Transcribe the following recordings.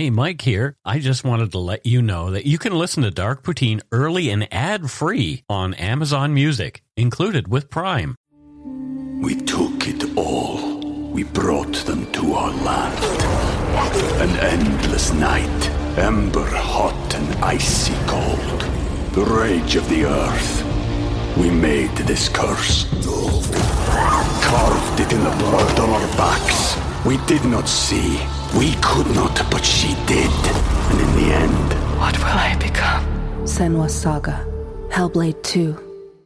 Hey, Mike here. I just wanted to let you know that you can listen to Dark Poutine early and ad free on Amazon Music, included with Prime. We took it all. We brought them to our land. An endless night, ember hot and icy cold. The rage of the earth. We made this curse. Carved it in the blood on our backs. We did not see. We could not, but she did. And in the end, What will I become? Senua's Saga. Hellblade 2.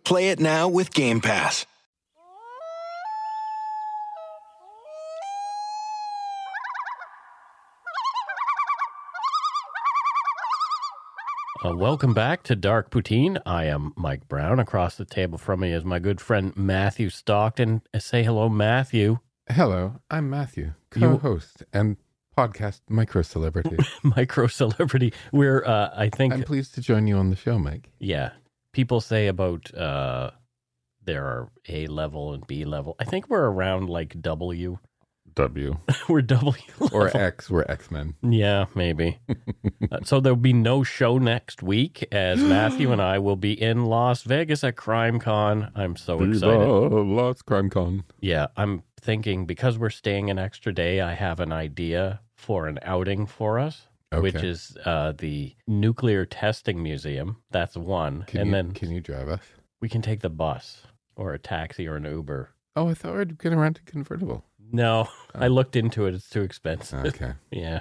Play it now with Game Pass. Uh, welcome back to Dark Poutine. I am Mike Brown. Across the table from me is my good friend Matthew Stockton. Uh, Say hello, Matthew. Hello, I'm Matthew, co-host and podcast micro celebrity. Micro celebrity. We're, uh, I think, I'm pleased to join you on the show, Mike. yeah. People say about uh, there are A level and B level. I think we're around like W. W we're W or. X, we're X Men. Yeah, maybe. uh, so there'll be no show next week as Matthew and I will be in Las Vegas at CrimeCon. I'm so excited. Oh, Lots CrimeCon. Yeah, I'm thinking because we're staying an extra day, I have an idea for an outing for us, which is uh, the Nuclear Testing Museum. That's one. Can and you then can you drive us? we can take the bus or a taxi or an Uber. Oh, I thought we'd get around to convertible. No, I looked into it. It's too expensive. Okay. yeah.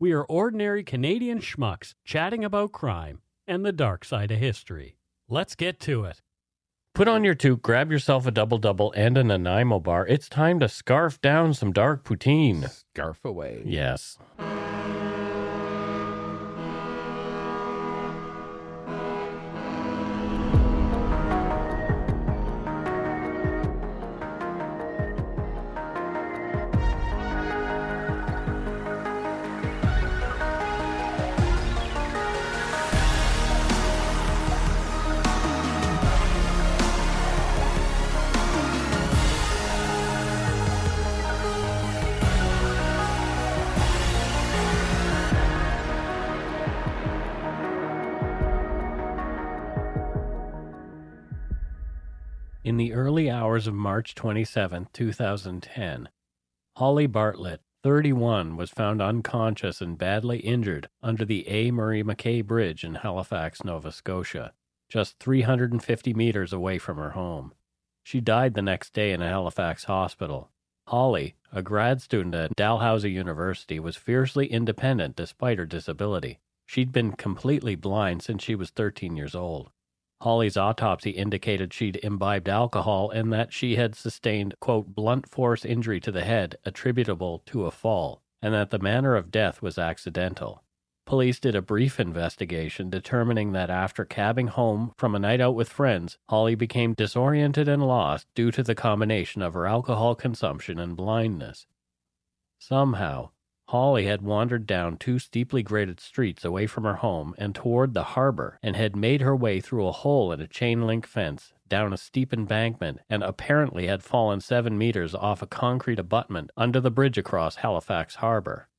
We are ordinary Canadian schmucks chatting about crime and the dark side of history. Let's get to it. Put on your toque, grab yourself a double double and a Nanaimo bar. It's time to scarf down some dark poutine. Scarf away. Yes. March 27, 2010, Holly Bartlett, 31, was found unconscious and badly injured under the A. Murray McKay Bridge in Halifax, Nova Scotia, just 350 meters away from her home. She died the next day in a Halifax hospital. Holly, a grad student at Dalhousie University, was fiercely independent despite her disability. She'd been completely blind since she was 13 years old. Holly's autopsy indicated she'd imbibed alcohol and that she had sustained, quote, blunt force injury to the head attributable to a fall, and that the manner of death was accidental. Police did a brief investigation determining that after cabbing home from a night out with friends, Holly became disoriented and lost due to the combination of her alcohol consumption and blindness. Somehow, Holly had wandered down two steeply graded streets away from her home and toward the harbor and had made her way through a hole in a chain link fence, down a steep embankment, and apparently had fallen seven meters off a concrete abutment under the bridge across Halifax Harbor.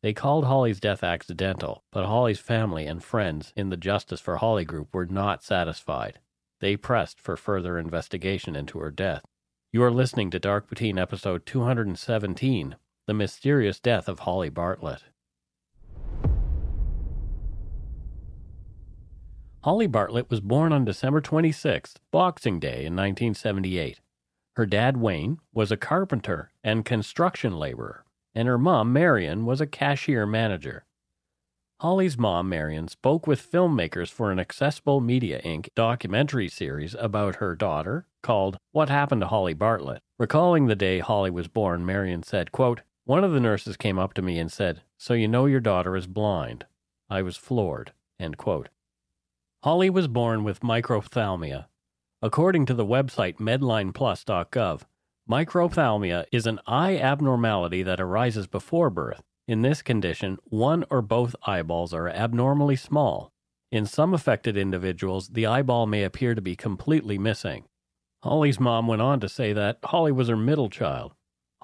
They called Holly's death accidental, but Holly's family and friends in the Justice for Holly group were not satisfied. They pressed for further investigation into her death. You are listening to Dark Poutine episode 217 The Mysterious Death of Holly Bartlett. Holly Bartlett was born on December 26th, Boxing Day, in 1978. Her dad, Wayne, was a carpenter and construction laborer, and her mom, Marion, was a cashier manager. Holly's mom, Marion, spoke with filmmakers for an Accessible Media Inc. documentary series about her daughter called What Happened to Holly Bartlett. Recalling the day Holly was born, Marion said, quote, One of the nurses came up to me and said, So you know your daughter is blind. I was floored. Holly was born with microphthalmia. According to the website medlineplus.gov, microphthalmia is an eye abnormality that arises before birth. In this condition, one or both eyeballs are abnormally small. In some affected individuals, the eyeball may appear to be completely missing. Holly's mom went on to say that Holly was her middle child.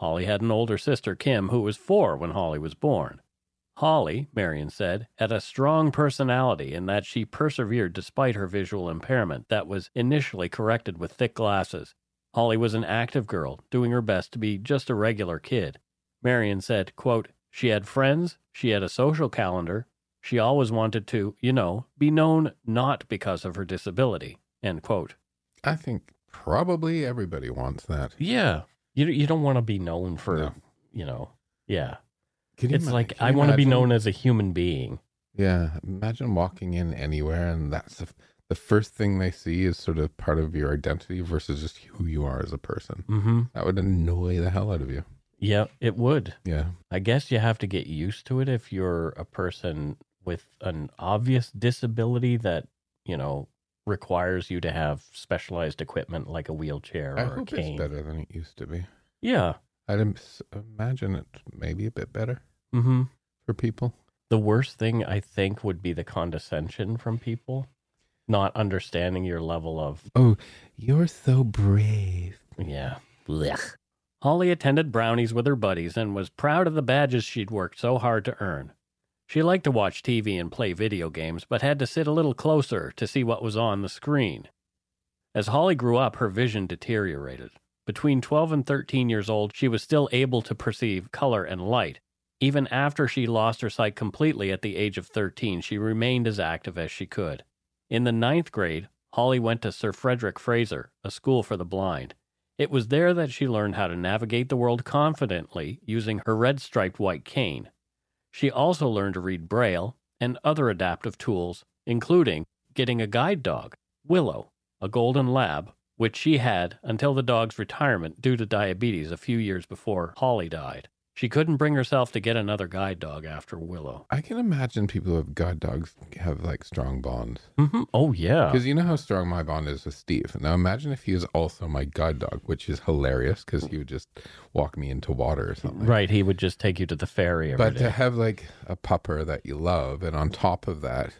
Holly had an older sister, Kim, who was four when Holly was born. Holly, Marion said, had a strong personality in that she persevered despite her visual impairment that was initially corrected with thick glasses. Holly was an active girl, doing her best to be just a regular kid. Marion said, quote, She had friends, she had a social calendar, she always wanted to, you know, be known not because of her disability. End quote. I think probably everybody wants that. Yeah. You, you don't want to be known for, No. you know, yeah. You It's like I want to be known as a human being. Yeah, imagine walking in anywhere and that's the, the first thing they see is sort of part of your identity versus just who you are as a person. Mm-hmm. That would annoy the hell out of you. Yeah, it would. Yeah. I guess you have to get used to it if you're a person with an obvious disability that, you know, requires you to have specialized equipment like a wheelchair I or a cane. it's better than it used to be. Yeah. I'd im- imagine it maybe a bit better Mm-hmm. for people. The worst thing I think would be the condescension from people, not understanding your level of Oh, you're so brave. Yeah. Blech. Holly attended brownies with her buddies and was proud of the badges she'd worked so hard to earn. She liked to watch TV and play video games, but had to sit a little closer to see what was on the screen. As Holly grew up, her vision deteriorated. Between 12 and 13 years old, she was still able to perceive color and light. Even after she lost her sight completely at the age of 13, she remained as active as she could. In the ninth grade, Holly went to Sir Frederick Fraser, a school for the blind. It was there that she learned how to navigate the world confidently using her red striped white cane. She also learned to read Braille and other adaptive tools, including getting a guide dog, Willow, a golden lab, which she had until the dog's retirement due to diabetes a few years before Holly died. She couldn't bring herself to get another guide dog after Willow. I can imagine people who have guide dogs have like strong bonds. Mm-hmm. Oh, yeah. Because you know how strong my bond is with Steve. Now imagine if he was also my guide dog, which is hilarious because he would just walk me into water or something. Right. He would just take you to the ferry every But day. to have like a pupper that you love, and on top of that,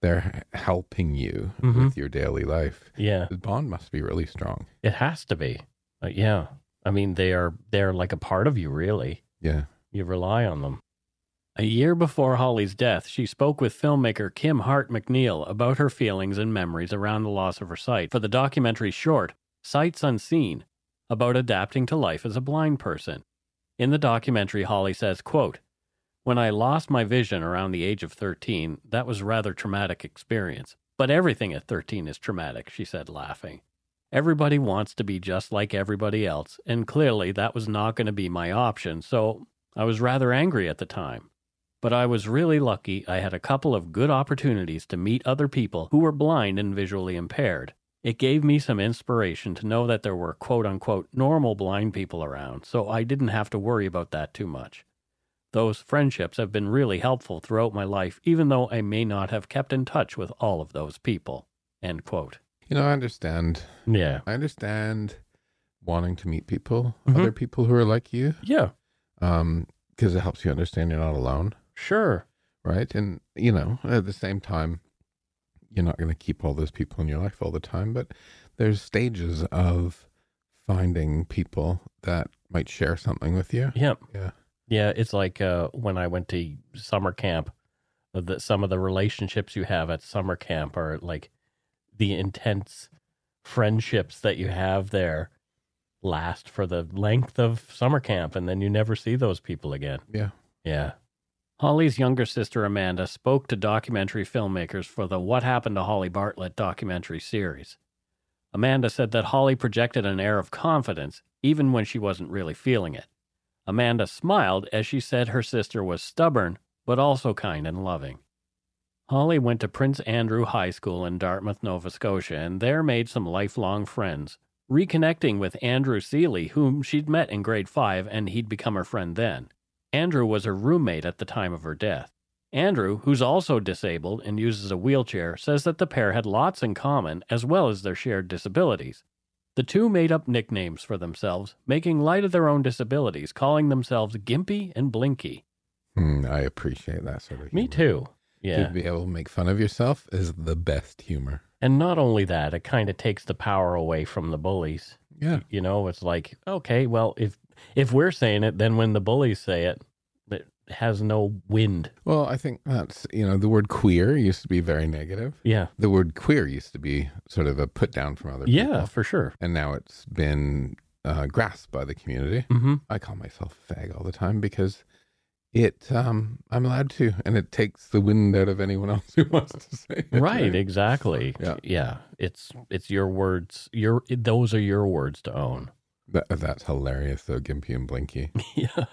they're helping you Mhm. with your daily life. yeah. The bond must be really strong. It has to be. Uh, yeah. I mean, they are they're like a part of you, really. Yeah. You rely on them. A year before Holly's death, she spoke with filmmaker Kim Hart McNeil about her feelings and memories around the loss of her sight for the documentary short Sights Unseen about adapting to life as a blind person. In the documentary, Holly says, quote, When I lost my vision around the age of 13, that was a rather traumatic experience. But everything at 13 is traumatic, she said, laughing. Everybody wants to be just like everybody else, and clearly that was not going to be my option, so I was rather angry at the time. But I was really lucky I had a couple of good opportunities to meet other people who were blind and visually impaired. It gave me some inspiration to know that there were quote unquote normal blind people around, so I didn't have to worry about that too much. Those friendships have been really helpful throughout my life, even though I may not have kept in touch with all of those people. End quote. You know, I understand. Yeah. I understand wanting to meet people, Mhm. other people who are like you, Yeah. um, because it helps you understand you're not alone, Sure. right? And you know, at the same time, you're not going to keep all those people in your life all the time, but there's stages of finding people that might share something with you. Yep. Yeah. Yeah, it's like uh, when I went to summer camp. That some of the relationships you have at summer camp are like the intense friendships that you have there last for the length of summer camp, and then you never see those people again. Yeah. Yeah. Holly's younger sister Amanda spoke to documentary filmmakers for the What Happened to Holly Bartlett documentary series. Amanda said that Holly projected an air of confidence even when she wasn't really feeling it. Amanda smiled as she said her sister was stubborn, but also kind and loving. Holly went to Prince Andrew High School in Dartmouth, Nova Scotia, and there made some lifelong friends, reconnecting with Andrew Seeley, whom she'd met in grade 5 and he'd become her friend then. Andrew was her roommate at the time of her death. Andrew, who's also disabled and uses a wheelchair, says that the pair had lots in common as well as their shared disabilities. The two made up nicknames for themselves, making light of their own disabilities, calling themselves Gimpy and Blinky. Hmm, I appreciate that sort of humor. Me too. Yeah. To be able to make fun of yourself is the best humor. And not only that, it kind of takes the power away from the bullies. Yeah. You know, it's like, okay, well, if if we're saying it, then when the bullies say it, it has no wind. Well, I think that's, you know, the word queer used to be very negative. Yeah. The word queer used to be sort of a put down from other Yeah, people. Yeah, for sure. And now it's been uh, grasped by the community. Mm-hmm. I call myself fag all the time because it, um, I'm allowed to, and it takes the wind out of anyone else who wants to say it. Right, exactly. Yeah. Yeah. It's it's your words. Your those are your words to own. That, that's hilarious, though, Gimpy and Blinky. yeah.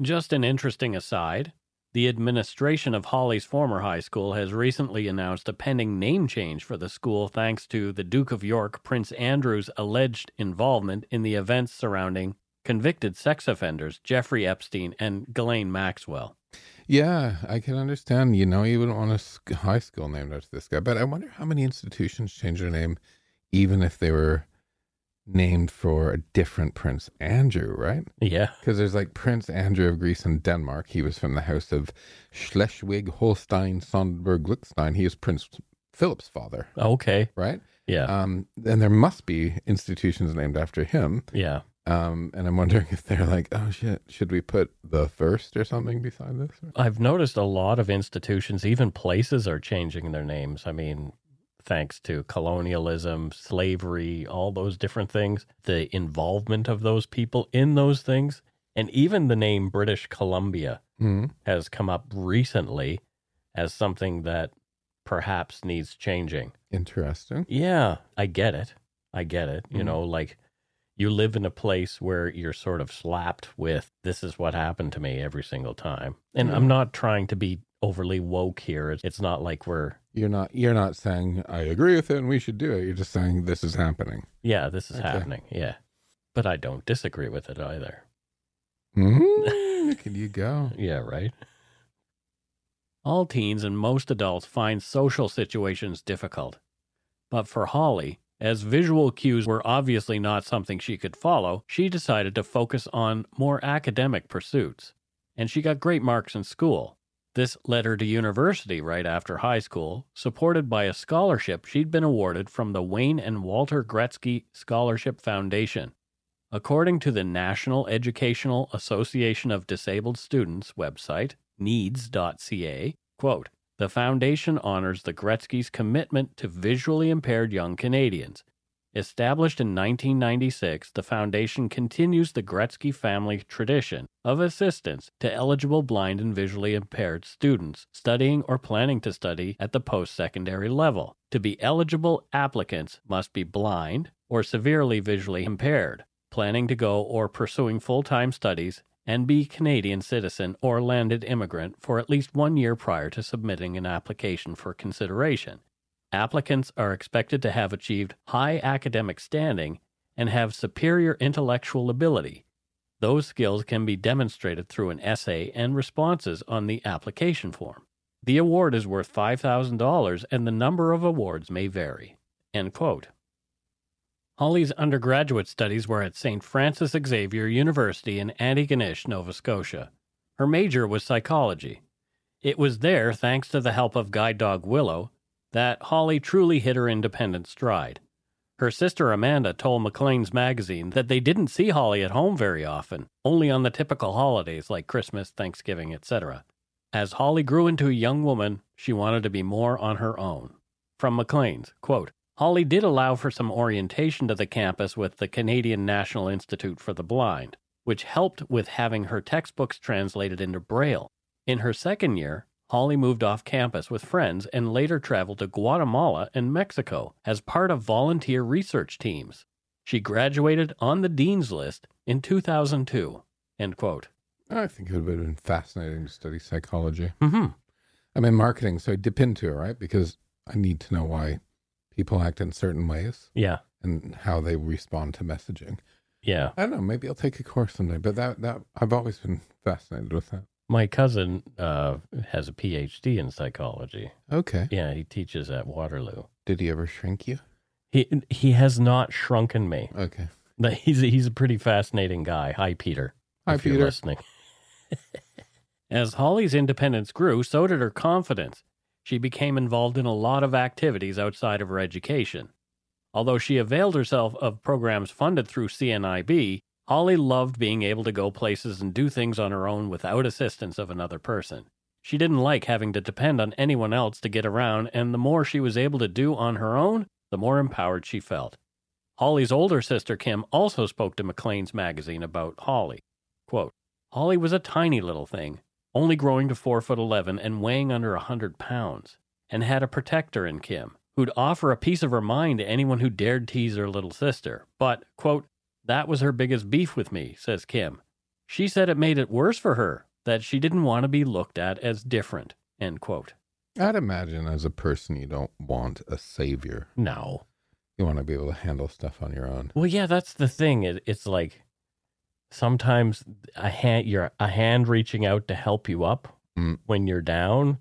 Just an interesting aside. The administration of Holly's former high school has recently announced a pending name change for the school thanks to the Duke of York Prince Andrew's alleged involvement in the events surrounding convicted sex offenders Jeffrey Epstein and Ghislaine Maxwell. Yeah, I can understand. You know, you wouldn't want a high school named after this guy, but I wonder how many institutions change their name, even if they were named for a different Prince Andrew, right? Yeah. Because there's like Prince Andrew of Greece and Denmark. He was from the house of Schleswig Holstein Sonderburg Liechtenstein. He is Prince Philip's father, Okay. right? Yeah. Um, and there must be institutions named after him. yeah. Um, and I'm wondering if they're like, oh shit, should we put the first or something beside this? I've noticed a lot of institutions, even places, are changing their names. I mean, thanks to colonialism, slavery, all those different things, the involvement of those people in those things, and even the name British Columbia Hmm. has come up recently as something that perhaps needs changing. Interesting. Yeah, I get it. I get it. You Mhm. know, like you live in a place where you're sort of slapped with this is what happened to me every single time. And I'm not trying to be overly woke here. It's- It's not like we're You're not you're not saying I agree with it and we should do it. You're just saying this is happening. yeah, this is Okay. happening. Yeah. But I don't disagree with it either. Mm, look at you go. Yeah, right. All teens and most adults find social situations difficult. But for Holly, as visual cues were obviously not something she could follow, she decided to focus on more academic pursuits. And she got great marks in school. This led her to university right after high school, supported by a scholarship she'd been awarded from the Wayne and Walter Gretzky Scholarship Foundation. According to the National Educational Association of Disabled Students website, neads.ca, quote, the foundation honors the Gretzky's commitment to visually impaired young Canadians. Established in 1996, the foundation continues the Gretzky family tradition of assistance to eligible blind and visually impaired students studying or planning to study at the post secondary level. To be eligible, applicants must be blind or severely visually impaired, planning to go or pursuing full time studies, and be Canadian citizen or landed immigrant for at least one year prior to submitting an application for consideration. Applicants are expected to have achieved high academic standing and have superior intellectual ability. Those skills can be demonstrated through an essay and responses on the application form. The award is worth $5,000 and the number of awards may vary. End quote. Holly's undergraduate studies were at St. Francis Xavier University in Antigonish, Nova Scotia. Her major was psychology. It was there, thanks to the help of guide dog Willow, that Holly truly hit her independent stride. Her sister Amanda told Maclean's magazine that they didn't see Holly at home very often, only on the typical holidays like Christmas, Thanksgiving, etc. As Holly grew into a young woman, she wanted to be more on her own. From Maclean's, quote, Holly did allow for some orientation to the campus with the Canadian National Institute for the Blind, which helped with having her textbooks translated into Braille. In her second year, Holly moved off campus with friends and later traveled to Guatemala and Mexico as part of volunteer research teams. She graduated on the Dean's List in 2002. End quote. I think it would have been fascinating to study psychology. Mm-hmm. I'm in marketing, so I dip into it, right? Because I need to know why people act in certain ways Yeah. and how they respond to messaging. Yeah. I don't know. Maybe I'll take a course someday, but that that I've always been fascinated with that. My cousin uh, has a PhD in psychology. Okay. Yeah, he teaches at Waterloo. Did he ever shrink you? He he has not shrunken me. Okay. But he's he's a pretty fascinating guy. Hi, Peter. Hi, if you're Peter. listening. As Holly's independence grew, so did her confidence. She became involved in a lot of activities outside of her education. Although she availed herself of programs funded through CNIB, Holly loved being able to go places and do things on her own without assistance of another person. She didn't like having to depend on anyone else to get around, and the more she was able to do on her own, the more empowered she felt. Holly's older sister Kim also spoke to Maclean's magazine about Holly. Quote, Holly was a tiny little thing, only growing to four foot eleven and weighing under a hundred pounds, and had a protector in Kim, who'd offer a piece of her mind to anyone who dared tease her little sister. But, quote, that was her biggest beef with me, says Kim. She said it made it worse for her, that she didn't want to be looked at as different, end quote. I'd imagine as a person, you don't want a savior. No. You want to be able to handle stuff on your own. Well, yeah, that's the thing. It, it's like sometimes a hand, you're a hand reaching out to help you up Mm. when you're down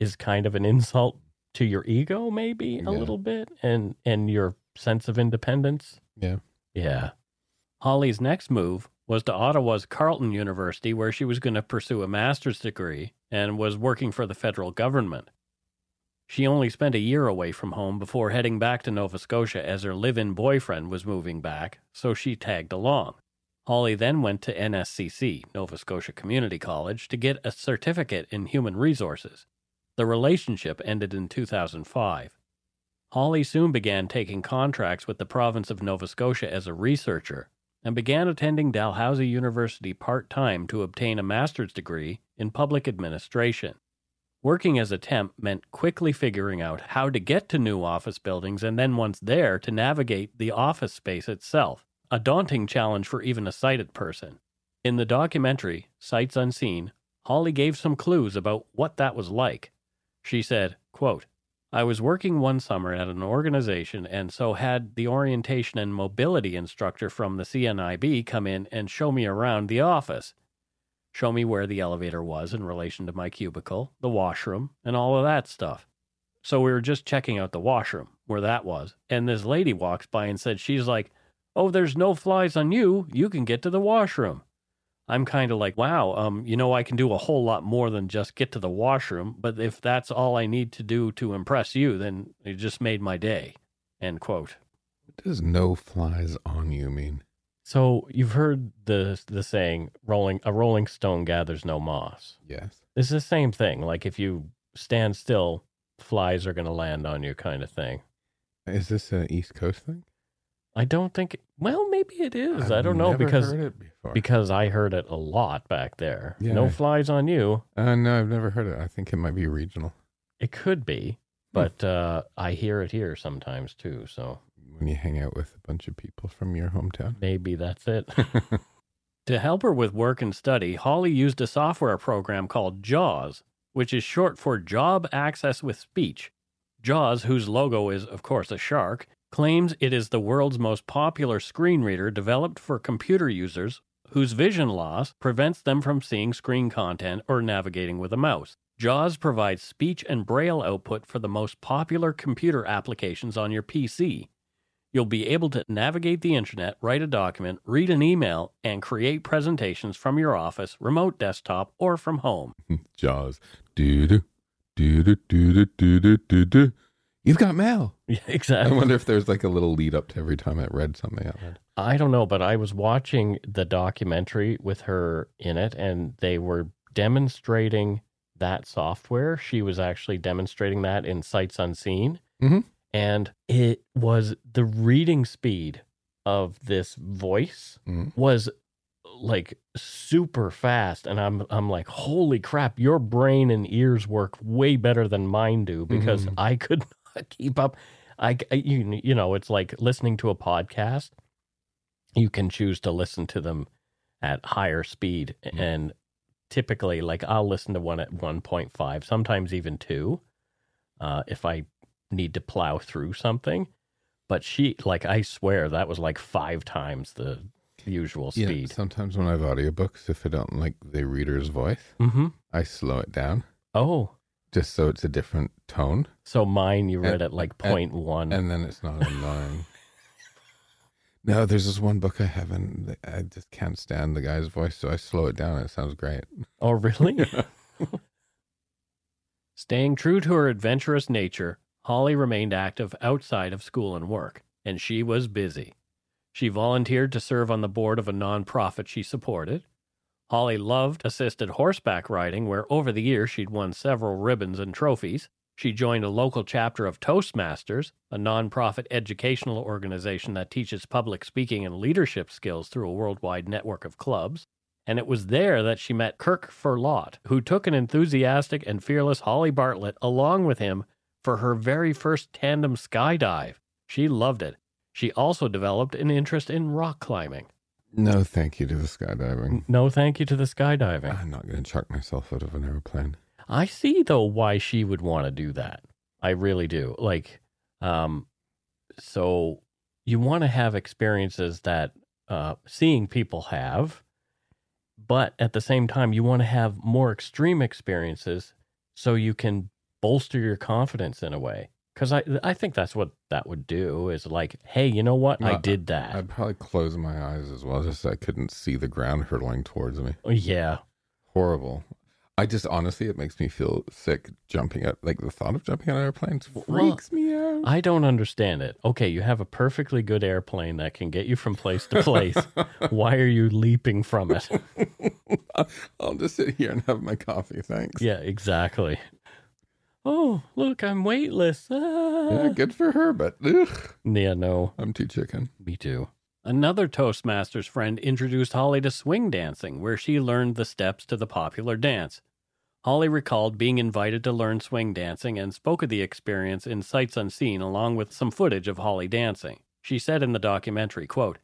is kind of an insult to your ego, maybe Yeah. a little bit, and and your sense of independence. Yeah. Yeah. Holly's next move was to Ottawa's Carleton University, where she was going to pursue a master's degree and was working for the federal government. She only spent a year away from home before heading back to Nova Scotia as her live in boyfriend was moving back, so she tagged along. Holly then went to NSCC, Nova Scotia Community College, to get a certificate in human resources. The relationship ended in 2005. Holly soon began taking contracts with the province of Nova Scotia as a researcher and began attending Dalhousie University part time to obtain a master's degree in public administration. Working as a temp meant quickly figuring out how to get to new office buildings and then, once there, to navigate the office space itself, a daunting challenge for even a sighted person. In the documentary, Sights Unseen, Holly gave some clues about what that was like. She said, quote, I was working one summer at an organization and so had the orientation and mobility instructor from the CNIB come in and show me around the office. Show me where the elevator was in relation to my cubicle, the washroom, and all of that stuff. So we were just checking out the washroom, where that was, and this lady walks by and said, She's like, Oh, there's no flies on you. You can get to the washroom. I'm kind of like, wow, um, you know, I can do a whole lot more than just get to the washroom, but if that's all I need to do to impress you, then it just made my day. End quote. What does no flies on you mean? So you've heard the the saying, rolling a rolling stone gathers no moss. Yes. It's the same thing. Like if you stand still, flies are going to land on you, kind of thing. Is this an East Coast thing? I don't think. Well, maybe it is. I've I don't know never because heard it before. because I heard it a lot back there. Yeah. No flies on you. uh, no, I've never heard it. I think it might be regional. It could be, but uh, I hear it here sometimes too. So When you hang out with a bunch of people from your hometown. maybe that's it. to help her with work and study, Holly used a software program called JAWS, which is short for Job Access with Speech. JAWS, whose logo is, of course, a shark, claims it is the world's most popular screen reader developed for computer users whose vision loss prevents them from seeing screen content or navigating with a mouse. JAWS provides speech and braille output for the most popular computer applications on your PC. You'll be able to navigate the internet, write a document, read an email, and create presentations from your office, remote desktop, or from home. Jaws. Do do do do do do do do do. You've got mail. Yeah, I wonder if there's like a little lead up to every time I read something out loud. I don't know, but I was watching the documentary with her in it, and they were demonstrating that software. She was actually demonstrating that in Sights Unseen. Mhm. And it was the reading speed of this voice Mhm. was like super fast and I'm I'm like holy crap your brain and ears work way better than mine do because Mhm. I could not keep up I you, you know it's like listening to a podcast you can choose to listen to them at higher speed Mhm. and typically like I'll listen to one at 1.5 sometimes even 2 uh if I need to plow through something but she like I swear that was like 5 times the usual Yeah, speed. sometimes when I have audiobooks, if I don't like the reader's voice, mm-hmm. I slow it down Oh, just so it's a different tone, so mine you read And- at like and- point one. and then it's not annoying. No, there's this one book I have, and I just can't stand the guy's voice, so I slow it down. And it sounds great. oh, really? Staying true to her adventurous nature, Holly remained active outside of school and work, and she was busy. She volunteered to serve on the board of a nonprofit she supported. Holly loved assisted horseback riding, where over the years she'd won several ribbons and trophies. She joined a local chapter of Toastmasters, a nonprofit educational organization that teaches public speaking and leadership skills through a worldwide network of clubs. And it was there that she met Kirk Furlot, who took an enthusiastic and fearless Holly Bartlett along with him for her very first tandem skydive. She loved it. She also developed an interest in rock climbing. No, thank you to the skydiving. No thank you to the skydiving. I'm not going to chuck myself out of an airplane. I see though why she would want to do that. I really do. Like, um, so you want to have experiences that uh, seeing people have, but at the same time, you want to have more extreme experiences so you can bolster your confidence in a way. Because I, I think that's what that would do is like, hey, you know what? I did that. I'd probably close my eyes as well, just so I couldn't see the ground hurtling towards me. Oh, yeah. Horrible. I just honestly, it makes me feel sick jumping out. Like the thought of jumping out of airplanes Well, freaks me out. I don't understand it. Okay, you have a perfectly good airplane that can get you from place to place. Why are you leaping from it? I'll just sit here and have my coffee. Thanks. Yeah, exactly. Oh, look, I'm weightless. Ah. Yeah, good for her, but ugh, Yeah, no, I'm too chicken. me too. Another Toastmasters friend introduced Holly to swing dancing, where she learned the steps to the popular dance. Holly recalled being invited to learn swing dancing and spoke of the experience in Sights Unseen along with some footage of Holly dancing. She said in the documentary, quote,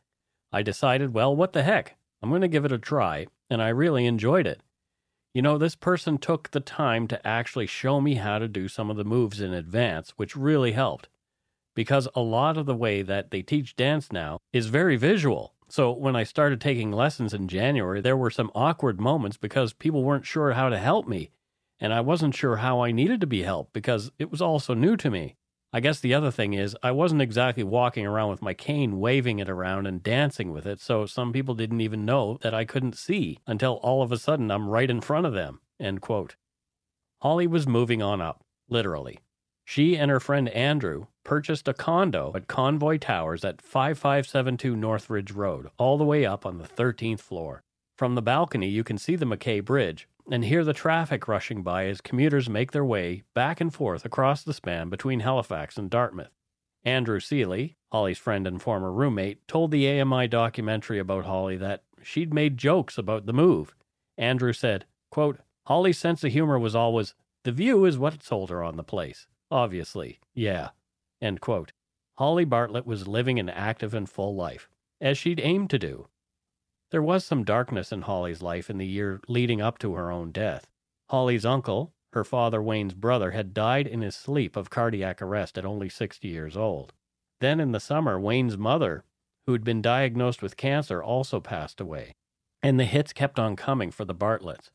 I decided, well, what the heck? I'm going to give it a try, and I really enjoyed it. You know, this person took the time to actually show me how to do some of the moves in advance, which really helped. Because a lot of the way that they teach dance now is very visual. So when I started taking lessons in January, there were some awkward moments because people weren't sure how to help me. And I wasn't sure how I needed to be helped because it was all so new to me. I guess the other thing is, I wasn't exactly walking around with my cane waving it around and dancing with it, so some people didn't even know that I couldn't see until all of a sudden I'm right in front of them. End quote. Holly was moving on up, literally. She and her friend Andrew purchased a condo at Convoy Towers at 5572 Northridge Road, all the way up on the 13th floor. From the balcony, you can see the McKay Bridge and hear the traffic rushing by as commuters make their way back and forth across the span between Halifax and Dartmouth. Andrew Seeley, Holly's friend and former roommate, told the AMI documentary about Holly that she'd made jokes about the move. Andrew said, quote, Holly's sense of humor was always, the view is what sold her on the place. Obviously, yeah. End quote. Holly Bartlett was living an active and full life, as she'd aimed to do. There was some darkness in Holly's life in the year leading up to her own death. Holly's uncle, her father Wayne's brother, had died in his sleep of cardiac arrest at only 60 years old. Then in the summer, Wayne's mother, who'd been diagnosed with cancer, also passed away. And the hits kept on coming for the Bartletts.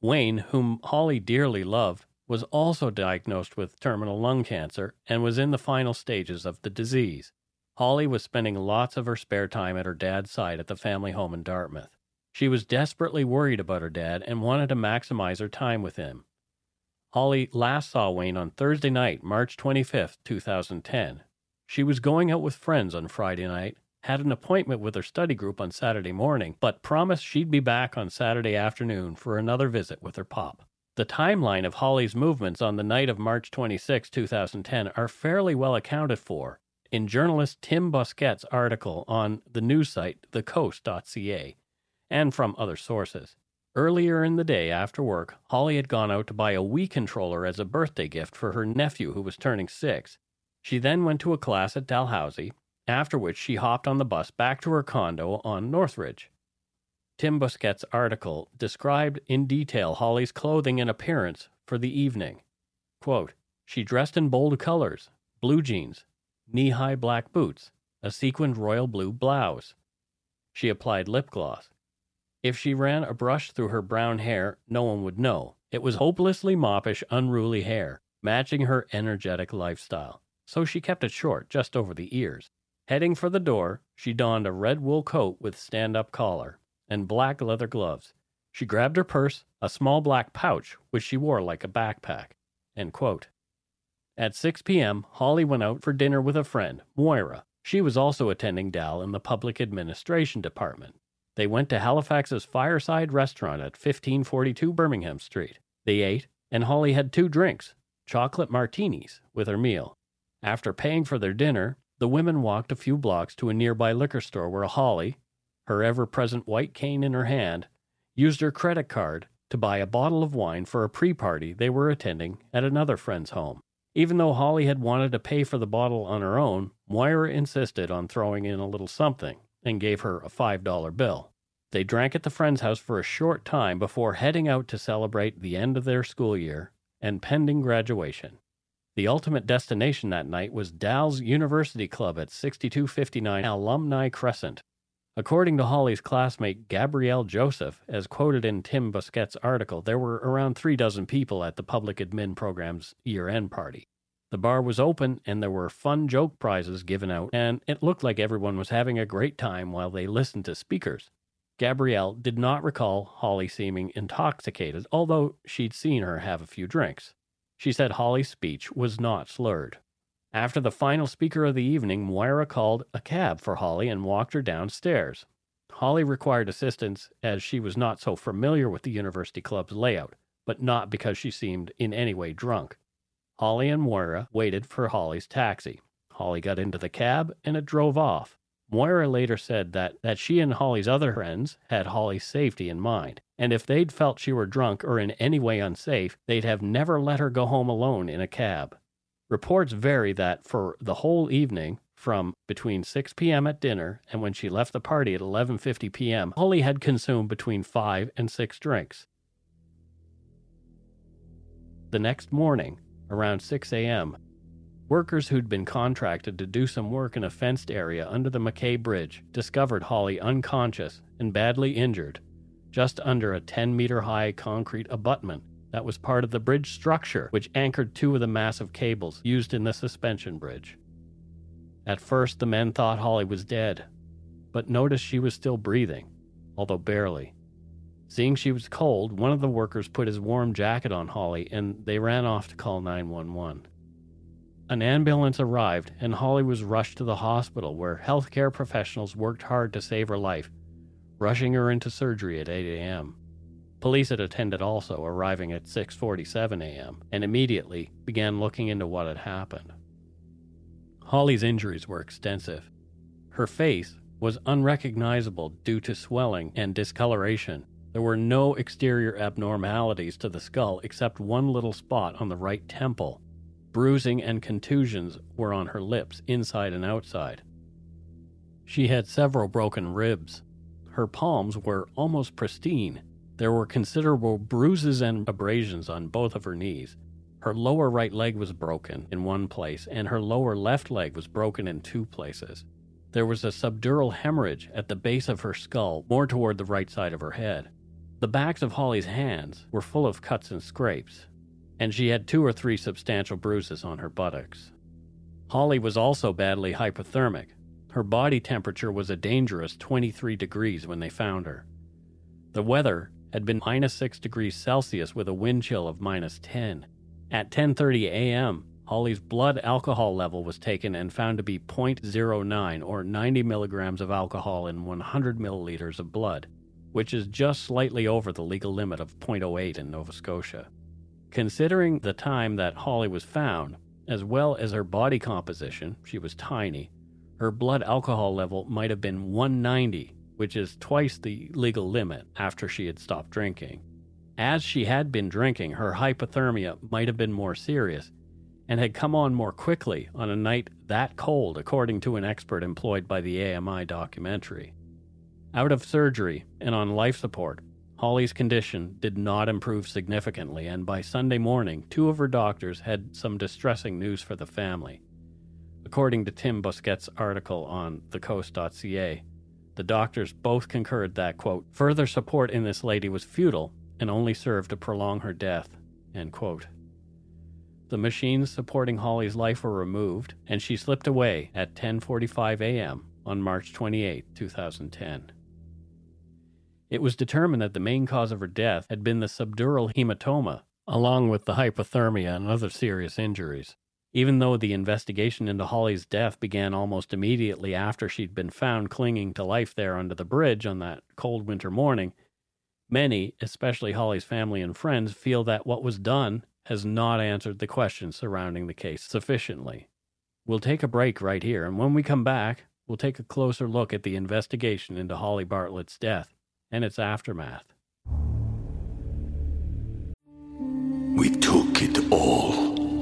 Wayne, whom Holly dearly loved, was also diagnosed with terminal lung cancer and was in the final stages of the disease. Holly was spending lots of her spare time at her dad's side at the family home in Dartmouth. She was desperately worried about her dad and wanted to maximize her time with him. Holly last saw Wayne on Thursday night, March 25th, 2010. She was going out with friends on Friday night, had an appointment with her study group on Saturday morning, but promised she'd be back on Saturday afternoon for another visit with her pop. The timeline of Holly's movements on the night of March 26, 2010 are fairly well accounted for in journalist Tim Bousquet's article on the news site thecoast.ca and from other sources. Earlier in the day after work, Holly had gone out to buy a Wii controller as a birthday gift for her nephew who was turning six. She then went to a class at Dalhousie, after which she hopped on the bus back to her condo on Northridge. Tim Bousquet's article described in detail Holly's clothing and appearance for the evening. Quote, she dressed in bold colors, blue jeans, knee high black boots, a sequined royal blue blouse. She applied lip gloss. If she ran a brush through her brown hair, no one would know. It was hopelessly moppish, unruly hair, matching her energetic lifestyle. So she kept it short, just over the ears. Heading for the door, she donned a red wool coat with stand up collar and black leather gloves. She grabbed her purse, a small black pouch, which she wore like a backpack. At 6 p.m., Holly went out for dinner with a friend, Moira. She was also attending Dal in the public administration department. They went to Halifax's Fireside Restaurant at 1542 Birmingham Street. They ate, and Holly had two drinks, chocolate martinis, with her meal. After paying for their dinner, the women walked a few blocks to a nearby liquor store where Holly, her ever present white cane in her hand, used her credit card to buy a bottle of wine for a pre party they were attending at another friend's home. Even though Holly had wanted to pay for the bottle on her own, Moira insisted on throwing in a little something and gave her a $5 bill. They drank at the friend's house for a short time before heading out to celebrate the end of their school year and pending graduation. The ultimate destination that night was Dal's University Club at 6259 Alumni Crescent. According to Holly's classmate Gabrielle Joseph, as quoted in Tim Bousquet's article, there were around three dozen people at the public admin program's year end party. The bar was open and there were fun joke prizes given out, and it looked like everyone was having a great time while they listened to speakers. Gabrielle did not recall Holly seeming intoxicated, although she'd seen her have a few drinks. She said Holly's speech was not slurred. After the final speaker of the evening, Moira called a cab for Holly and walked her downstairs. Holly required assistance as she was not so familiar with the University Club's layout, but not because she seemed in any way drunk. Holly and Moira waited for Holly's taxi. Holly got into the cab and it drove off. Moira later said that, that she and Holly's other friends had Holly's safety in mind, and if they'd felt she were drunk or in any way unsafe, they'd have never let her go home alone in a cab. Reports vary that for the whole evening, from between 6 p.m. at dinner and when she left the party at 11:50 p.m., Holly had consumed between 5 and 6 drinks. The next morning, around 6 a.m., workers who'd been contracted to do some work in a fenced area under the McKay Bridge discovered Holly unconscious and badly injured just under a 10 meter high concrete abutment that was part of the bridge structure, which anchored two of the massive cables used in the suspension bridge. At first, the men thought Holly was dead, but noticed she was still breathing, although barely. Seeing she was cold, one of the workers put his warm jacket on Holly and they ran off to call 911. An ambulance arrived and Holly was rushed to the hospital where healthcare professionals worked hard to save her life, rushing her into surgery at 8 a.m. Police had attended also, arriving at 6:47 a.m. and immediately began looking into what had happened. Holly's injuries were extensive. Her face was unrecognizable due to swelling and discoloration. There were no exterior abnormalities to the skull except one little spot on the right temple. Bruising and contusions were on her lips, inside and outside. She had several broken ribs. Her palms were almost pristine, there were considerable bruises and abrasions on both of her knees. Her lower right leg was broken in one place, and her lower left leg was broken in two places. There was a subdural hemorrhage at the base of her skull, more toward the right side of her head. The backs of Holly's hands were full of cuts and scrapes, and she had two or three substantial bruises on her buttocks. Holly was also badly hypothermic. Her body temperature was a dangerous 23 degrees when they found her. The weather had been minus 6 degrees Celsius with a wind chill of minus 10. At 10:30 a.m., Holly's blood alcohol level was taken and found to be 0.09 or 90 milligrams of alcohol in 100 milliliters of blood, which is just slightly over the legal limit of 0.08 in Nova Scotia. Considering the time that Holly was found, as well as her body composition, she was tiny, her blood alcohol level might have been 190 which is twice the legal limit after she had stopped drinking. As she had been drinking, her hypothermia might have been more serious and had come on more quickly on a night that cold, according to an expert employed by the AMI documentary. Out of surgery and on life support, Holly's condition did not improve significantly, and by Sunday morning, two of her doctors had some distressing news for the family. According to Tim Bousquet's article on thecoast.ca, The doctors both concurred that, quote, further support in this lady was futile and only served to prolong her death, end quote. The machines supporting Holly's life were removed, and she slipped away at 10:45 a.m. on March 28, 2010. It was determined that the main cause of her death had been the subdural hematoma, along with the hypothermia and other serious injuries. Even though the investigation into Holly's death began almost immediately after she'd been found clinging to life there under the bridge on that cold winter morning, many, especially Holly's family and friends, feel that what was done has not answered the questions surrounding the case sufficiently. We'll take a break right here, and when we come back, we'll take a closer look at the investigation into Holly Bartlett's death and its aftermath. We took it all.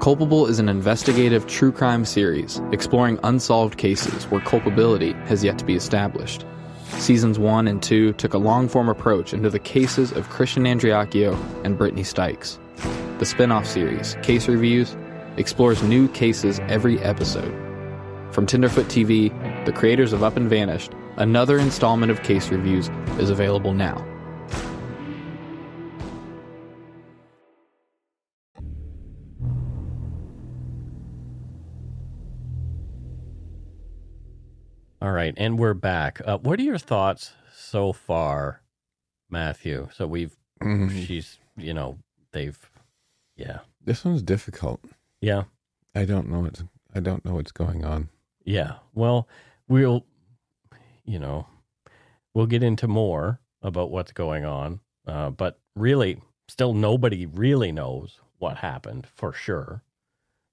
Culpable is an investigative true crime series exploring unsolved cases where culpability has yet to be established. Seasons 1 and 2 took a long form approach into the cases of Christian Andreacchio and Brittany Stykes. The spin off series, Case Reviews, explores new cases every episode. From Tenderfoot TV, the creators of Up and Vanished, another installment of Case Reviews is available now. All right, and we're back. Uh, what are your thoughts so far, Matthew? So we've, Mhm. she's, you know, they've, yeah, This one's difficult. yeah, I don't know what's I don't know what's going on. yeah. Well, we'll, you know, we'll get into more about what's going on, uh, but really, still nobody really knows what happened for sure.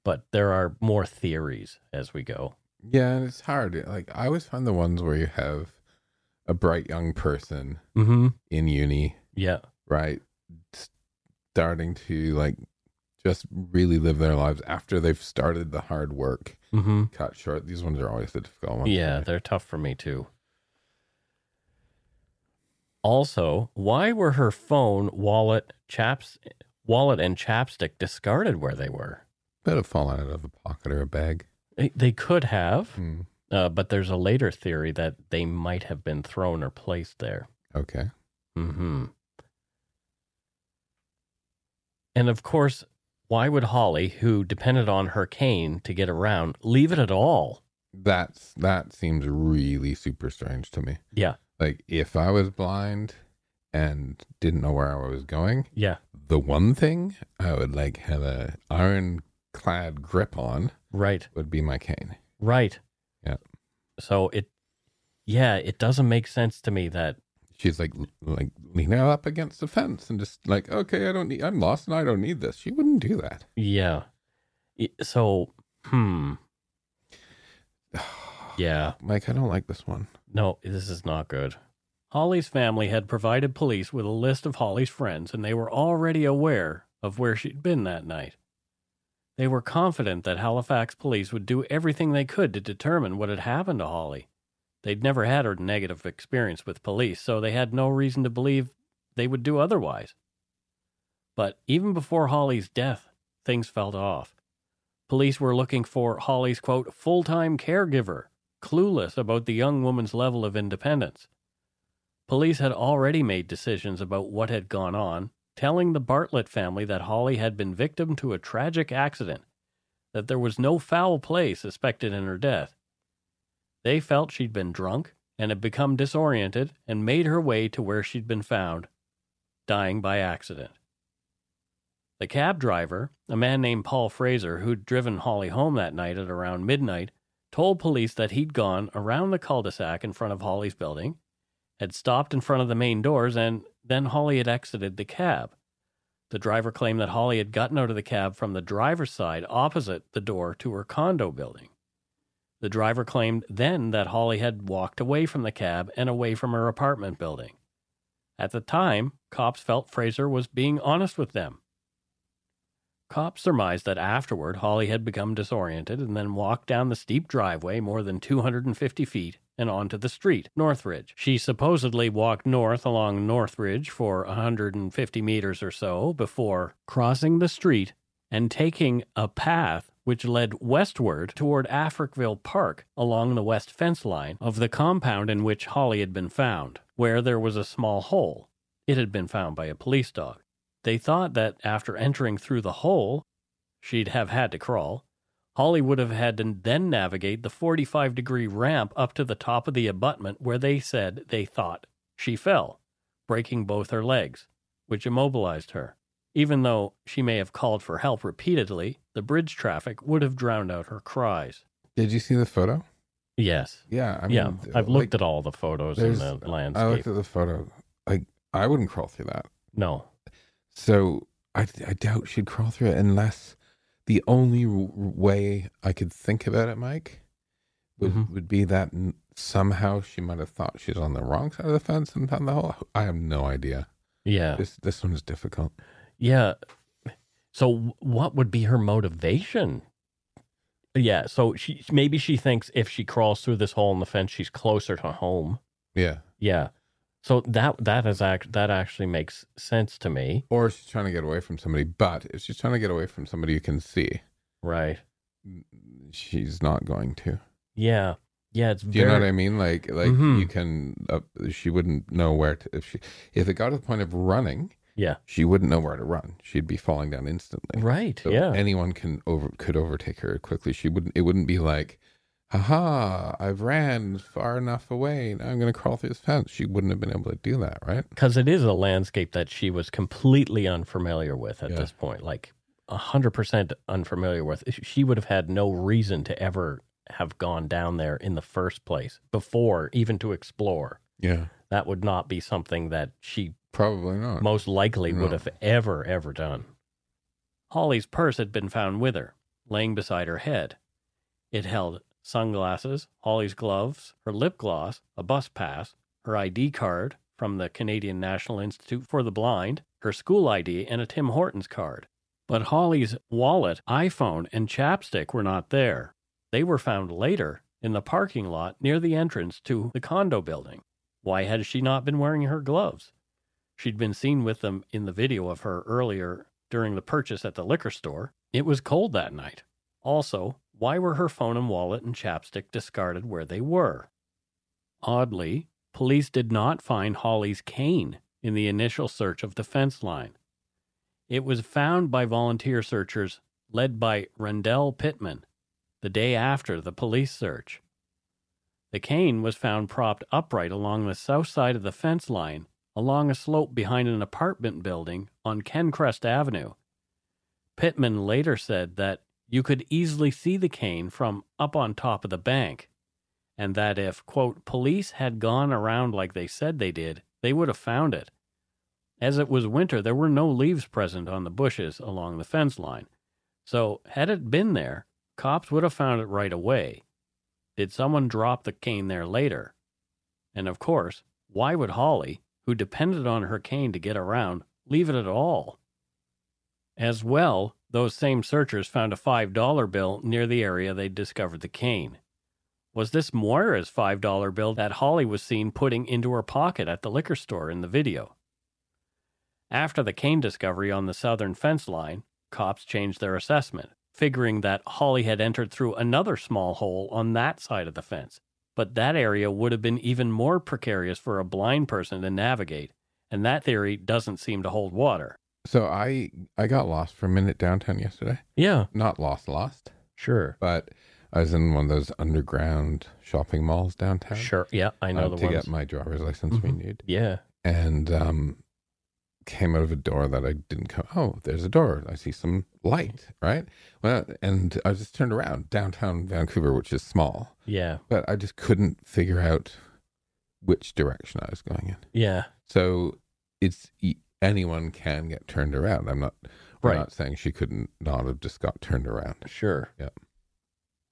But there are more theories as we go. Yeah, and it's hard. Like I always find the ones where you have a bright young person Mm-hmm. in uni, Yeah. right, starting to like just really live their lives after they've started the hard work. Mm-hmm. Cut short. These ones are always the difficult ones. Yeah, they're tough for me too. Also, why were her phone, wallet, chaps, wallet, and chapstick discarded where they were? Could have fallen out of a pocket or a bag. They, they could have, Hmm. uh, but there's a later theory that they might have been thrown or placed there. Okay. Hmm. And of course, why would Holly, who depended on her cane to get around, leave it at all? That's that seems really super strange to me. Yeah, Like if I was blind and didn't know where I was going, yeah, the one thing I would like have a ironclad grip on right. would be my cane. Right. Yeah. So it, yeah, it doesn't make sense to me that, She's like like leaning up against the fence and just like, okay, I don't need I'm lost and I don't need this. She wouldn't do that. yeah. So, hmm. Yeah. Mike, I don't like this one. No, this is not good. Holly's family had provided police with a list of Holly's friends, and they were already aware of where she'd been that night. They were confident that Halifax police would do everything they could to determine what had happened to Holly. They'd never had a negative experience with police, so they had no reason to believe they would do otherwise. But even before Holly's death, things felt off. Police were looking for Holly's quote, full time caregiver, clueless about the young woman's level of independence. Police had already made decisions about what had gone on, telling the Bartlett family that Holly had been victim to a tragic accident, that there was no foul play suspected in her death. They felt she'd been drunk and had become disoriented and made her way to where she'd been found, dying by accident. The cab driver, a man named Paul Fraser, who'd driven Holly home that night at around midnight, told police that he'd gone around the cul de sac in front of Holly's building, had stopped in front of the main doors, and then Holly had exited the cab. The driver claimed that Holly had gotten out of the cab from the driver's side opposite the door to her condo building. The driver claimed then that Holly had walked away from the cab and away from her apartment building. At the time, cops felt Fraser was being honest with them. Cops surmised that afterward Holly had become disoriented and then walked down the steep driveway more than 250 feet and onto the street, Northridge. She supposedly walked north along Northridge for 150 meters or so before crossing the street and taking a path which led westward toward Africville Park along the west fence line of the compound in which Holly had been found, where there was a small hole. It had been found by a police dog. They thought that after entering through the hole, she'd have had to crawl. Holly would have had to then navigate the 45 degree ramp up to the top of the abutment where they said they thought she fell, breaking both her legs, which immobilized her. Even though she may have called for help repeatedly, the bridge traffic would have drowned out her cries. Did you see the photo? Yes. Yeah, I mean, yeah, I've like, looked at all the photos in the landscape. I looked at the photo. Like, I wouldn't crawl through that. no. So I, I doubt she'd crawl through it unless the only w- way I could think about it, Mike, would, Mhm. would be that somehow she might have thought she's on the wrong side of the fence and found the hole. I have no idea. Yeah. This this one is difficult. Yeah. So what would be her motivation? Yeah, so she maybe she thinks if she crawls through this hole in the fence, she's closer to home. Yeah. Yeah. So that that is act that actually makes sense to me. Or she's trying to get away from somebody, but if she's trying to get away from somebody you can see, Right. she's not going to. Yeah. Yeah, it's Do you know what I mean? Like, like Mhm. you can. Uh, she wouldn't know where to. If she, if it got to the point of running, Yeah. she wouldn't know where to run. She'd be falling down instantly. Right. So yeah. anyone can over could overtake her quickly. She wouldn't. It wouldn't be like, haha, I've ran far enough away. Now I'm going to crawl through this fence. She wouldn't have been able to do that, right? because it is a landscape that she was completely unfamiliar with at Yeah. this point like a 100% unfamiliar with she would have had no reason to ever have gone down there in the first place before even to explore Yeah, that would not be something that she probably not. most likely would have ever ever done holly's purse had been found with her laying beside her head it held sunglasses holly's gloves her lip gloss a bus pass her id card from the canadian national institute for the blind her school id and a tim hortons card but holly's wallet iphone and chapstick were not there they were found later in the parking lot near the entrance to the condo building why had she not been wearing her gloves She'd been seen with them in the video of her earlier during the purchase at the liquor store. It was cold that night. Also, why were her phone and wallet and chapstick discarded where they were? Oddly, police did not find Holly's cane in the initial search of the fence line. It was found by volunteer searchers led by Rendell Pittman the day after the police search. The cane was found propped upright along the south side of the fence line along a slope behind an apartment building on Kencrest Avenue. Pittman later said that you could easily see the cane from up on top of the bank, and that if, quote, police had gone around like they said they did, they would have found it. As it was winter, there were no leaves present on the bushes along the fence line, so had it been there, cops would have found it right away. Did someone drop the cane there later? And of course, why would Holly, who depended on her cane to get around, leave it at all? As well, those same searchers found a $5 bill near the area they discovered the cane. Was this Moira's $5 bill that Holly was seen putting into her pocket at the liquor store in the video? After the cane discovery on the southern fence line, cops changed their assessment, figuring that Holly had entered through another small hole on that side of the fence. But that area would have been even more precarious for a blind person to navigate, and that theory doesn't seem to hold water. So I I got lost for a minute downtown yesterday. Yeah, Not lost, lost, sure. but I was in one of those underground shopping malls downtown. Sure. Yeah, I know um, the to ones. get my driver's license we Mhm. need, yeah. and um, came out of a door that I didn't come. Oh, there's a door. I see some light, right? Well, and I just turned around downtown Vancouver, which is small, Yeah. but I just couldn't figure out which direction I was going in. Yeah. So it's anyone can get turned around. I'm not. I'm Right. not saying she couldn't not have just got turned around. Sure. Yeah.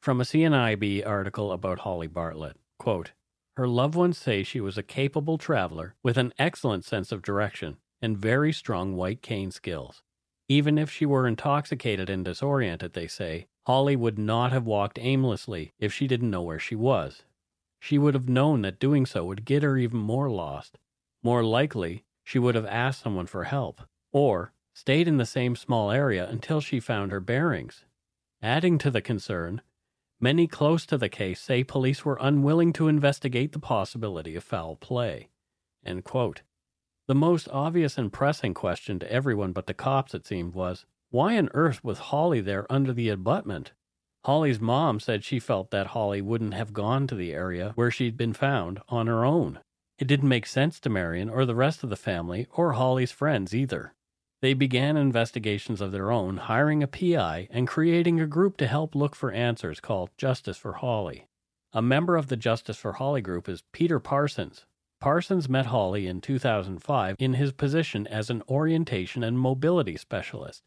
From a CNIB article about Holly Bartlett, quote, her loved ones say she was a capable traveler with an excellent sense of direction and very strong white cane skills. Even if she were intoxicated and disoriented, they say, Holly would not have walked aimlessly if she didn't know where she was. She would have known that doing so would get her even more lost. More likely, she would have asked someone for help, or stayed in the same small area until she found her bearings. Adding to the concern, many close to the case say police were unwilling to investigate the possibility of foul play. The most obvious and pressing question to everyone but the cops, it seemed, was why on earth was Holly there under the abutment? Holly's mom said she felt that Holly wouldn't have gone to the area where she'd been found on her own. It didn't make sense to Marion or the rest of the family or Holly's friends either. They began investigations of their own, hiring a PI and creating a group to help look for answers called Justice for Holly. A member of the Justice for Holly group is Peter Parsons. Parsons met Holly in 2005 in his position as an orientation and mobility specialist.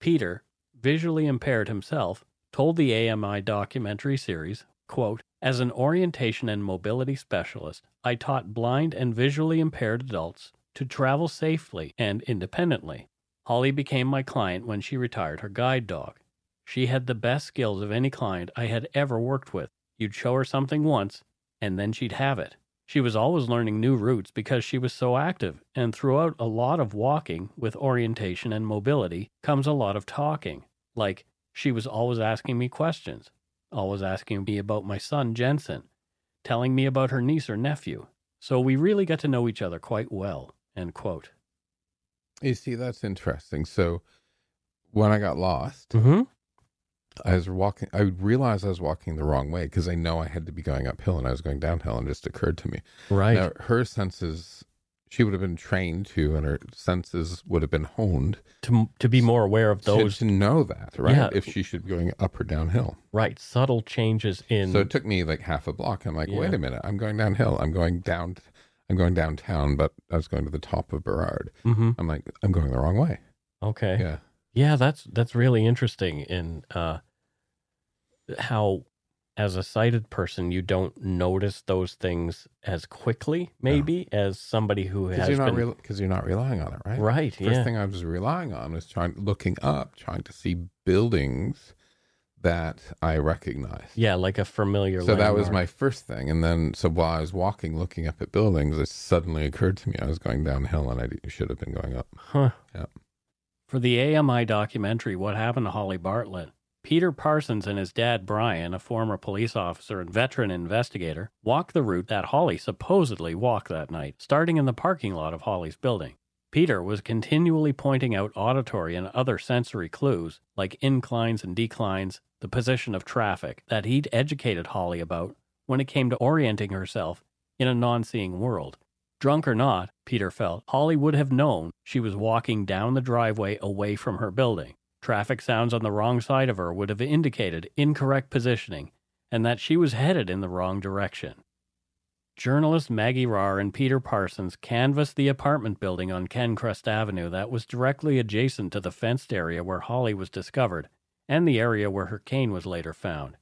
Peter, visually impaired himself, told the AMI documentary series, quote, As an orientation and mobility specialist, I taught blind and visually impaired adults to travel safely and independently. Holly became my client when she retired her guide dog. She had the best skills of any client I had ever worked with. You'd show her something once, and then she'd have it. She was always learning new routes because she was so active, and throughout a lot of walking with orientation and mobility comes a lot of talking. Like, she was always asking me questions, always asking me about my son, Jensen, telling me about her niece or nephew. So we really got to know each other quite well. End quote. You see, that's interesting. So when I got lost, Mm-hmm. I was walking, I realized I was walking the wrong way because I know I had to be going uphill and I was going downhill and it just occurred to me. Right. Now, her senses, she would have been trained to, and her senses would have been honed to to be more aware of to- those to, know that, right? Yeah. If she should be going up or downhill. right subtle changes in So it took me like half a block. I'm like, wait a minute, I'm going downhill. I'm going down, I'm going downtown, but I was going to the top of Burrard. Mhm. I'm like, I'm going the wrong way. Okay. Yeah. Yeah, that's that's really interesting in uh how as a sighted person you don't notice those things as quickly maybe as somebody who Because has you're not been because you're not relying on it, right? right First yeah thing I was relying on was trying looking up, trying to see buildings that I recognize. yeah like a familiar So that was my first thing, and then so while I was walking, looking up at buildings, it suddenly occurred to me I was going downhill, and I should have been going up. Huh. Yeah. For the AMI documentary, What Happened to Holly Bartlett, Peter Parsons and his dad, Brian, a former police officer and veteran investigator, walked the route that Holly supposedly walked that night, starting in the parking lot of Holly's building. Peter was continually pointing out auditory and other sensory clues, like inclines and declines, the position of traffic, that he'd educated Holly about when it came to orienting herself in a non seeing world. Drunk or not, Peter felt, Holly would have known she was walking down the driveway away from her building. Traffic sounds on the wrong side of her would have indicated incorrect positioning and that she was headed in the wrong direction. Journalist Maggie Rahr and Peter Parsons canvassed the apartment building on Kencrest Avenue that was directly adjacent to the fenced area where Holly was discovered and the area where her cane was later found.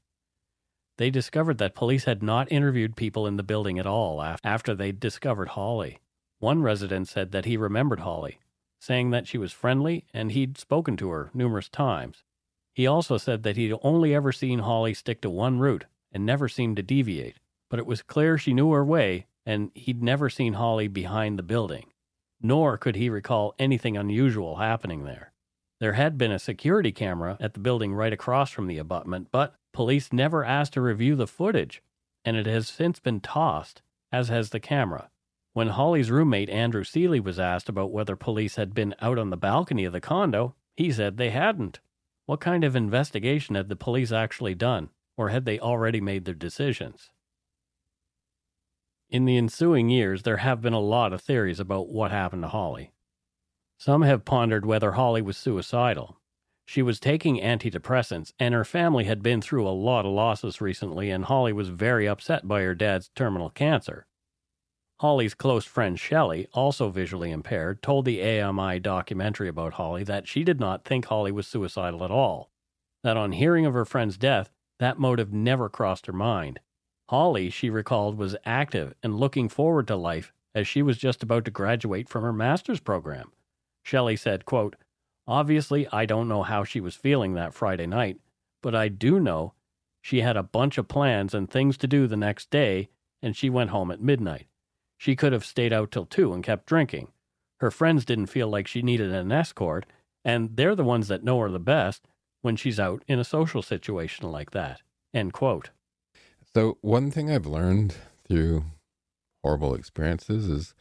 They discovered that police had not interviewed people in the building at all after they'd discovered Holly. One resident said that he remembered Holly, saying that she was friendly and he'd spoken to her numerous times. He also said that he'd only ever seen Holly stick to one route and never seemed to deviate, but it was clear she knew her way and he'd never seen Holly behind the building. Nor could he recall anything unusual happening there. There had been a security camera at the building right across from the abutment, but police never asked to review the footage, and it has since been tossed, as has the camera. When Holly's roommate Andrew Seeley was asked about whether police had been out on the balcony of the condo, he said they hadn't. What kind of investigation had the police actually done, or had they already made their decisions? In the ensuing years, there have been a lot of theories about what happened to Holly. Some have pondered whether Holly was suicidal. She was taking antidepressants, and her family had been through a lot of losses recently, and Holly was very upset by her dad's terminal cancer. Holly's close friend Shelley, also visually impaired, told the AMI documentary about Holly that she did not think Holly was suicidal at all. That on hearing of her friend's death, That motive never crossed her mind. Holly, she recalled, was active and looking forward to life as she was just about to graduate from her master's program. Shelley said, quote, Obviously, I don't know how she was feeling that Friday night, but I do know she had a bunch of plans and things to do the next day, and she went home at midnight. She could have stayed out till two and kept drinking. Her friends didn't feel like she needed an escort, and they're the ones that know her the best when she's out in a social situation like that. End quote. So, one thing I've learned through horrible experiences is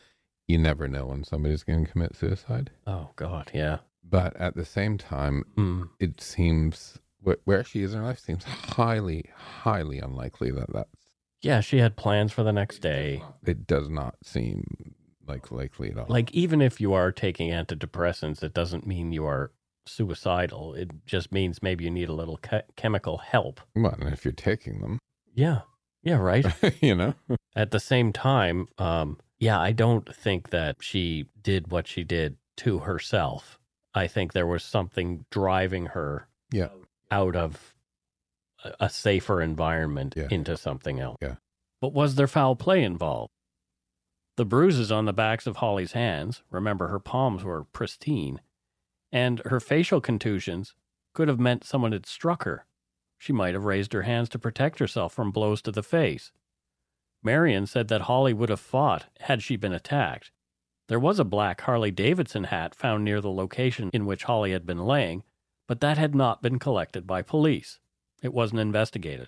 you never know when somebody's going to commit suicide. Oh, God, yeah. But at the same time, Mm. it seems where she is in her life seems highly, highly unlikely that that's. Yeah, she had plans for the next day. It does not seem like likely at all. Like, even if you are taking antidepressants, it doesn't mean you are suicidal. It just means maybe you need a little che- chemical help. well, and if you're taking them, Yeah. Yeah, right. you know, At the same time, um, yeah, I don't think that she did what she did to herself. I think there was something driving her Yeah. out of a- safer environment Yeah. into something else. Yeah. But was there foul play involved? The bruises on the backs of Holly's hands, remember her palms were pristine, and her facial contusions could have meant someone had struck her. She might have raised her hands to protect herself from blows to the face. Marion said that Holly would have fought had she been attacked. There was a black Harley Davidson hat found near the location in which Holly had been laying, but that had not been collected by police. It wasn't investigated.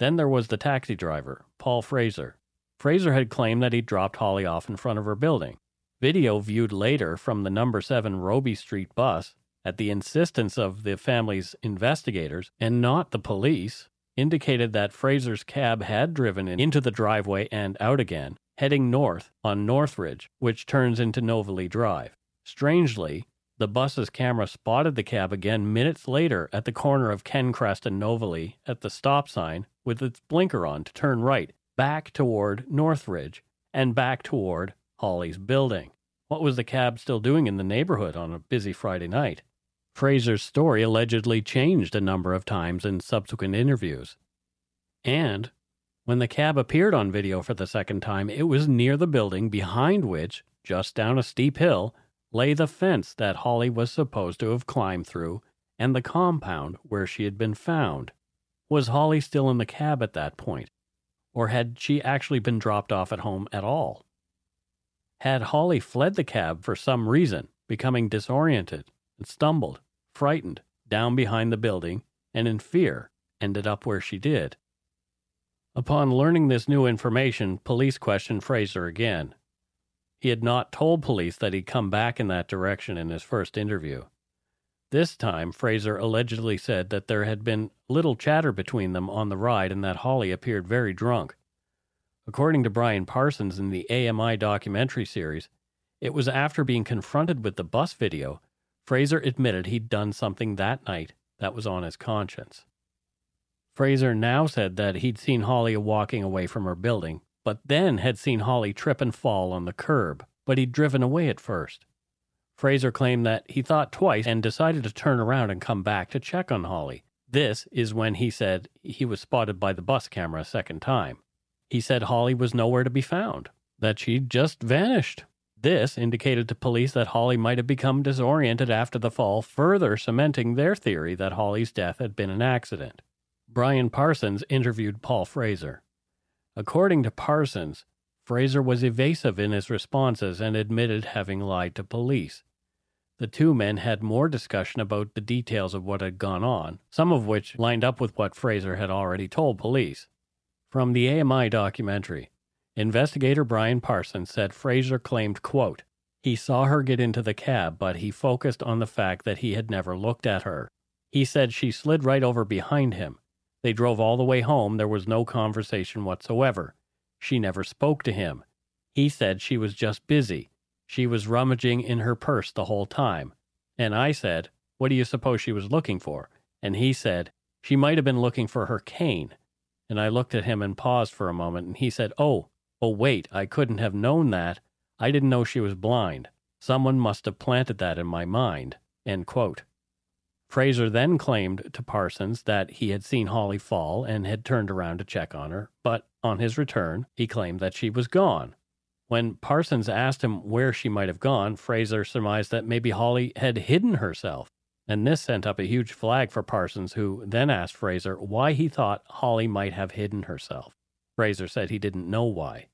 Then there was the taxi driver, Paul Fraser. Fraser had claimed that he dropped Holly off in front of her building. Video viewed later from the number 7 Robie Street bus, at the insistence of the family's investigators and not the police, indicated that Fraser's cab had driven into the driveway and out again, heading north on Northridge, which turns into Novalea Drive. Strangely, the bus's camera spotted the cab again minutes later at the corner of Kencrest and Novalea at the stop sign with its blinker on to turn right, back toward Northridge and back toward Holly's building. What was the cab still doing in the neighborhood on a busy Friday night? Fraser's story allegedly changed a number of times in subsequent interviews. And when the cab appeared on video for the second time, it was near the building behind which, just down a steep hill, lay the fence that Holly was supposed to have climbed through and the compound where she had been found. Was Holly still in the cab at that point? Or had she actually been dropped off at home at all? Had Holly fled the cab for some reason, becoming disoriented and stumbled, frightened, down behind the building, and in fear, ended up where she did? Upon learning this new information, police questioned Fraser again. He had not told police that he'd come back in that direction in his first interview. This time, Fraser allegedly said that there had been little chatter between them on the ride and that Holly appeared very drunk. According to Brian Parsons in the AMI documentary series, it was after being confronted with the bus video, Fraser admitted he'd done something that night that was on his conscience. Fraser now said that he'd seen Holly walking away from her building, but then had seen Holly trip and fall on the curb, but he'd driven away at first. Fraser claimed that he thought twice and decided to turn around and come back to check on Holly. This is when he said he was spotted by the bus camera a second time. He said Holly was nowhere to be found, that she'd just vanished. This indicated to police that Holly might have become disoriented after the fall, further cementing their theory that Holly's death had been an accident. Brian Parsons interviewed Paul Fraser. According to Parsons, Fraser was evasive in his responses and admitted having lied to police. The two men had more discussion about the details of what had gone on, some of which lined up with what Fraser had already told police. From the AMI documentary, investigator Brian Parsons said Fraser claimed, quote, he saw her get into the cab, but he focused on the fact that he had never looked at her. He said she slid right over behind him. They drove all the way home. There was no conversation whatsoever. She never spoke to him. He said she was just busy. She was rummaging in her purse the whole time. And I said, What do you suppose she was looking for? And he said, She might have been looking for her cane. And I looked at him and paused for a moment, and he said, Oh, oh, wait, I couldn't have known that. I didn't know she was blind. Someone must have planted that in my mind. End quote. Fraser then claimed to Parsons that he had seen Holly fall and had turned around to check on her, but on his return, he claimed that she was gone. When Parsons asked him where she might have gone, Fraser surmised that maybe Holly had hidden herself. And this sent up a huge flag for Parsons, who then asked Fraser why he thought Holly might have hidden herself. Fraser said he didn't know why.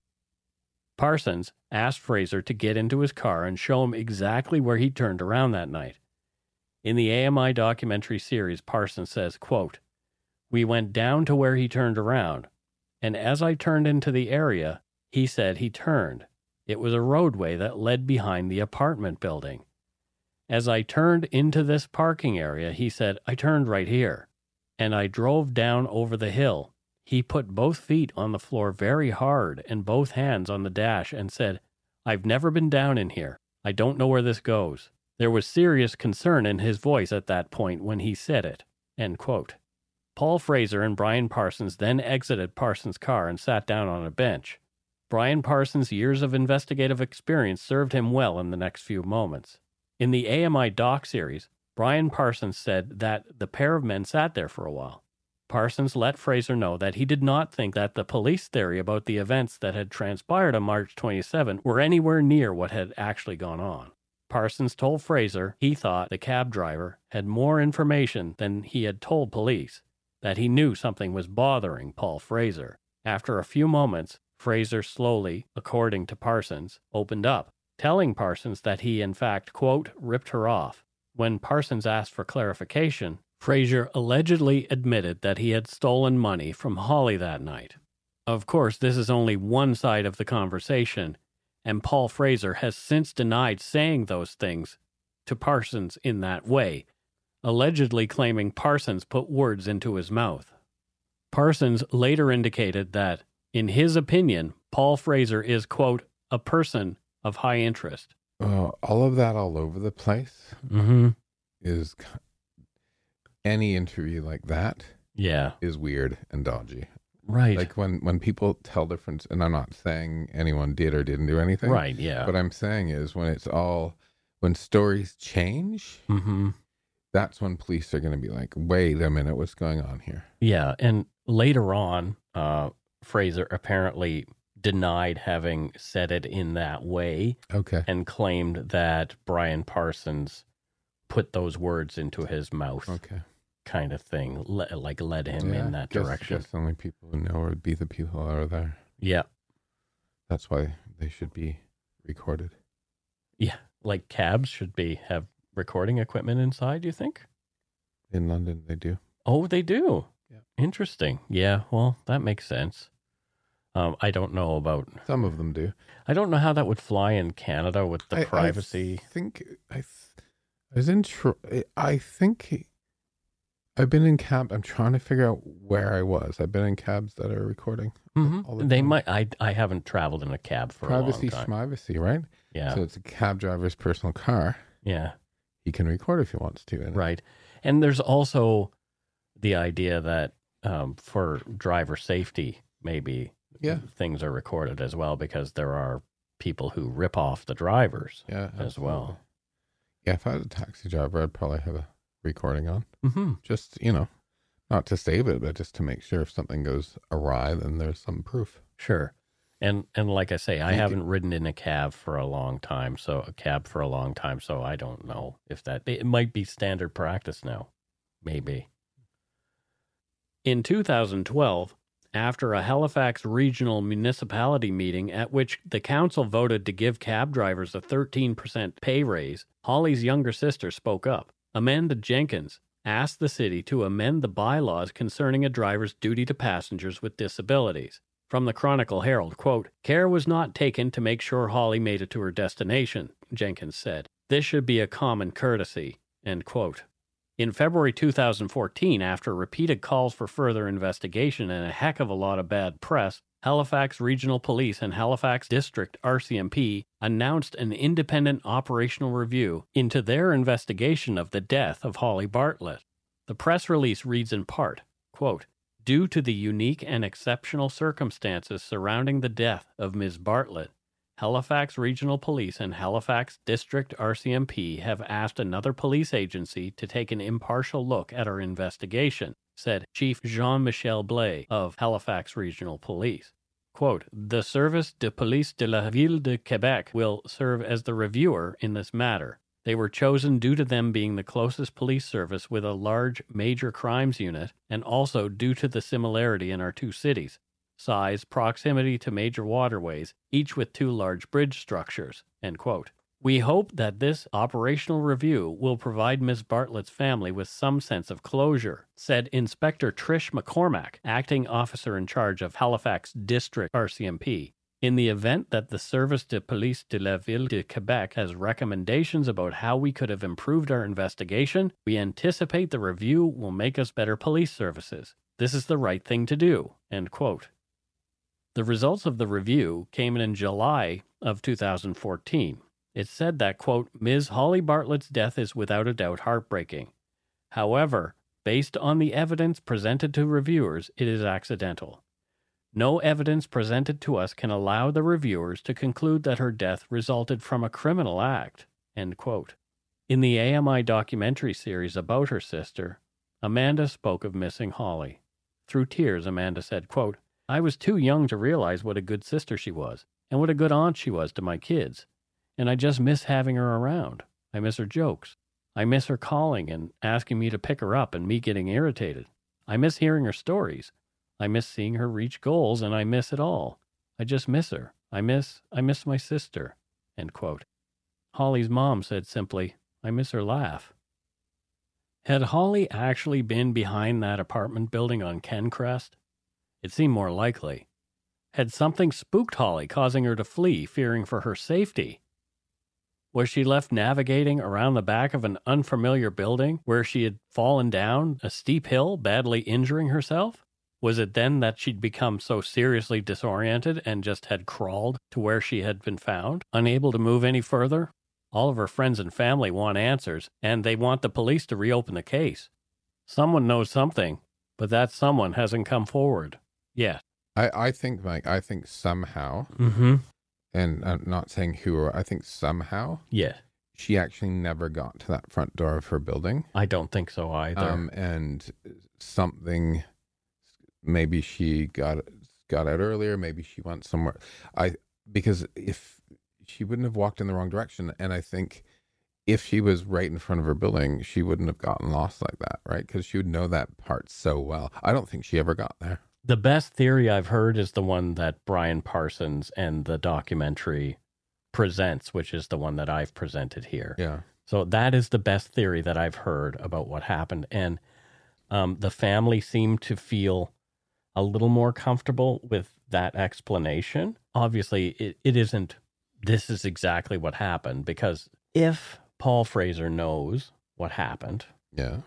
Parsons asked Fraser to get into his car and show him exactly where he turned around that night. In the AMI documentary series, Parsons says, quote, We went down to where he turned around, and as I turned into the area, he said he turned. It was a roadway that led behind the apartment building. As I turned into this parking area, he said, I turned right here, and I drove down over the hill. He put both feet on the floor very hard and both hands on the dash and said, I've never been down in here. I don't know where this goes. There was serious concern in his voice at that point when he said it. Paul Fraser and Brian Parsons then exited Parsons' car and sat down on a bench. Brian Parsons' years of investigative experience served him well in the next few moments. In the AMI doc series, Brian Parsons said that the pair of men sat there for a while. Parsons let Fraser know that he did not think that the police theory about the events that had transpired on March 27 were anywhere near what had actually gone on. Parsons told Fraser he thought the cab driver had more information than he had told police, that he knew something was bothering Paul Fraser. After a few moments, Fraser slowly, according to Parsons, opened up, telling Parsons that he, in fact, quote, ripped her off. When Parsons asked for clarification, Fraser allegedly admitted that he had stolen money from Holly that night. Of course, this is only one side of the conversation, and Paul Fraser has since denied saying those things to Parsons in that way, allegedly claiming Parsons put words into his mouth. Parsons later indicated that, in his opinion, Paul Fraser is, quote, a person of high interest. Uh, all of that all over the place Mm-hmm. is any interview like that Yeah. is weird and dodgy. Right. Like when when people tell different, and I'm not saying anyone did or didn't do anything. right. Yeah. What I'm saying is when it's all when stories change, mm-hmm. that's when police are going to be like, "Wait a minute, what's going on here?" Yeah, and later on, uh, Fraser apparently denied having said it in that way Okay. and claimed that Brian Parsons put those words into his mouth, Okay. Kind of thing, le- like led him Yeah, in that guess- direction. Guess the only people who know would be the people that are there. Yeah, That's why they should be recorded. yeah, like cabs should be have recording equipment inside. You think? In London, they do. Oh, they do. Yeah. Interesting. Yeah. Well, that makes sense. Um, I don't know about. Some of them do. I don't know how that would fly in Canada with the I- privacy. I think I, th- I was in. Tr- I think I've been in cab. I'm trying to figure out where I was. I've been in cabs that are recording. Mhm. all the They time. might. I I haven't traveled in a cab for Privacy, a long time. schmivacy, right? Yeah, So it's a cab driver's personal car. yeah, He can record if he wants to. it. right. And there's also the idea that um, for driver safety, maybe Yeah. things are recorded as well because there are people who rip off the drivers Yeah. as well. Yeah. If I was a taxi driver, I'd probably have a recording on. Mm-hmm. Just you know, not to save it, but just to make sure if something goes awry, then there's some proof. Sure. And and like I say, I You haven't ridden in a cab for a long time, so a cab for a long time, so I don't know if that it might be standard practice now. Maybe. In 2012, after a Halifax regional municipality meeting at which the council voted to give cab drivers a 13% pay raise, Holly's younger sister spoke up. Amanda Jenkins asked the city to amend the bylaws concerning a driver's duty to passengers with disabilities. From the Chronicle Herald, quote, Care was not taken to make sure Holly made it to her destination, Jenkins said. This should be a common courtesy, end quote. In February 2014, after repeated calls for further investigation and a heck of a lot of bad press, Halifax Regional Police and Halifax District RCMP announced an independent operational review into their investigation of the death of Holly Bartlett. The press release reads in part, quote, Due to the unique and exceptional circumstances surrounding the death of Ms. Bartlett, Halifax Regional Police and Halifax District RCMP have asked another police agency to take an impartial look at our investigation, said Chief Jean Michel Blais of Halifax Regional Police. Quote, the Service de Police de la Ville de Quebec will serve as the reviewer in this matter. They were chosen due to them being the closest police service with a large major crimes unit and also due to the similarity in our two cities size, proximity to major waterways, each with two large bridge structures. End quote. We hope that this operational review will provide Ms. Bartlett's family with some sense of closure, said Inspector Trish McCormack, acting officer in charge of Halifax District RCMP. In the event that the Service de Police de la Ville de Quebec has recommendations about how we could have improved our investigation, we anticipate the review will make us better police services. This is the right thing to do. End quote. The results of the review came in in July of 2014. It said that, quote, Ms. Holly Bartlett's death is without a doubt heartbreaking. However, based on the evidence presented to reviewers, it is accidental. No evidence presented to us can allow the reviewers to conclude that her death resulted from a criminal act. In the AMI documentary series about her sister, Amanda spoke of missing Holly. Through tears, Amanda said, quote, I was too young to realize what a good sister she was, and what a good aunt she was to my kids. And I just miss having her around. I miss her jokes. I miss her calling and asking me to pick her up and me getting irritated. I miss hearing her stories. I miss seeing her reach goals, and I miss it all. I just miss her. I miss, I miss my sister. End quote. Holly's mom said simply, I miss her laugh. Had Holly actually been behind that apartment building on Kencrest? It seemed more likely. Had something spooked Holly, causing her to flee, fearing for her safety? Was she left navigating around the back of an unfamiliar building where she had fallen down a steep hill, badly injuring herself? Was it then that she'd become so seriously disoriented and just had crawled to where she had been found, unable to move any further? All of her friends and family want answers, and they want the police to reopen the case. Someone knows something, but that someone hasn't come forward. Yeah. I, I think, Mike, I think somehow, Mm-hmm. And I'm not saying who, or I think somehow Yeah. she actually never got to that front door of her building. I don't think so either. Um, and something, maybe she got got out earlier. Maybe she went somewhere. I because if she wouldn't have walked in the wrong direction, and I think if she was right in front of her building, she wouldn't have gotten lost like that, right? Because she would know that part so well. I don't think she ever got there. The best theory I've heard is the one that Brian Parsons and the documentary presents, which is the one that I've presented here. Yeah. So that is the best theory that I've heard about what happened. And um, the family seemed to feel a little more comfortable with that explanation. Obviously, it, it isn't, this is exactly what happened, because if Paul Fraser knows what happened, Yeah.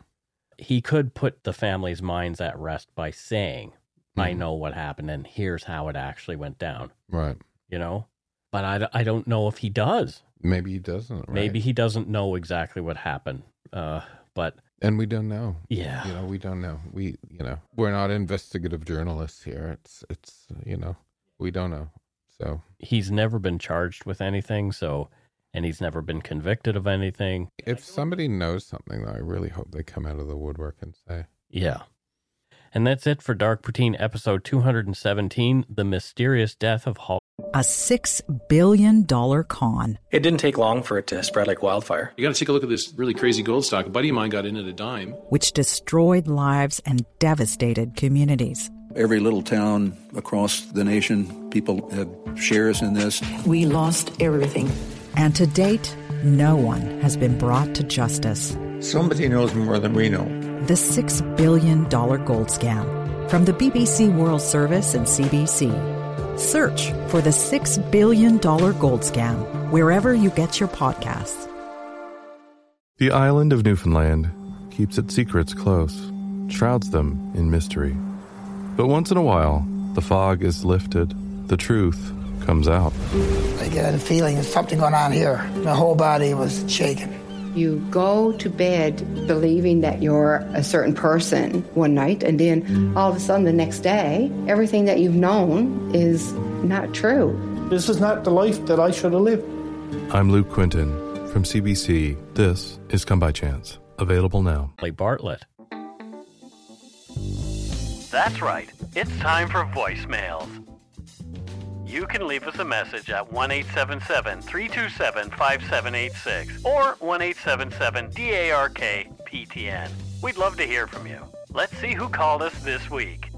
he could put the family's minds at rest by saying, I Mhm. know what happened and here's how it actually went down, Right. you know? But I, I don't know if he does. Maybe he doesn't. Right? Maybe he doesn't know exactly what happened. Uh, but And we don't know. yeah, You know, we don't know. We, you know, we're not investigative journalists here. It's, it's, you know, we don't know. So he's never been charged with anything. So, and he's never been convicted of anything. if somebody knows something, though, I really hope they come out of the woodwork and say, Yeah. And that's it for Dark Poutine episode 217 The Mysterious Death of Hall. A $6 billion con. It didn't take long for it to spread like wildfire. You got to take a look at this really crazy gold stock. A buddy of mine got in at a dime. which destroyed lives and devastated communities. Every little town across the nation, people have shares in this. We lost everything. And to date, no one has been brought to justice. Somebody knows more than we know. The $6 billion gold scam. From the BBC World Service and CBC. Search for the $6 billion gold scam wherever you get your podcasts. The island of Newfoundland keeps its secrets close, shrouds them in mystery. But once in a while, the fog is lifted, the truth comes out. I get a feeling there's something going on here. My whole body was shaking. You go to bed believing that you're a certain person one night, and then all of a sudden the next day, everything that you've known is not true. This is not the life that I should have lived. I'm Luke Quinton from CBC. This is Come By Chance. Available now. Play Bartlett. That's right. It's time for voicemails. You can leave us a message at 1 877 327 5786 or 1 877 DARK PTN. We'd love to hear from you. Let's see who called us this week.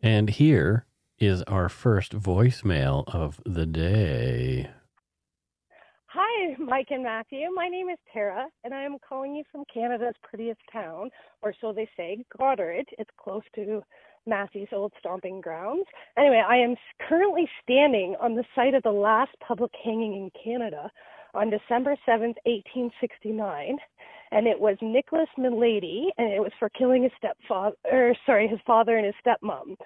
And here is our first voicemail of the day. Hi, Mike and Matthew. My name is Tara, and I am calling you from Canada's prettiest town, or so they say, Goderich. It's close to Matthew's old stomping grounds. Anyway, I am currently standing on the site of the last public hanging in Canada on December 7th, 1869, and it was Nicholas Melady, and it was for killing his stepfather, or sorry, his father and his stepmom.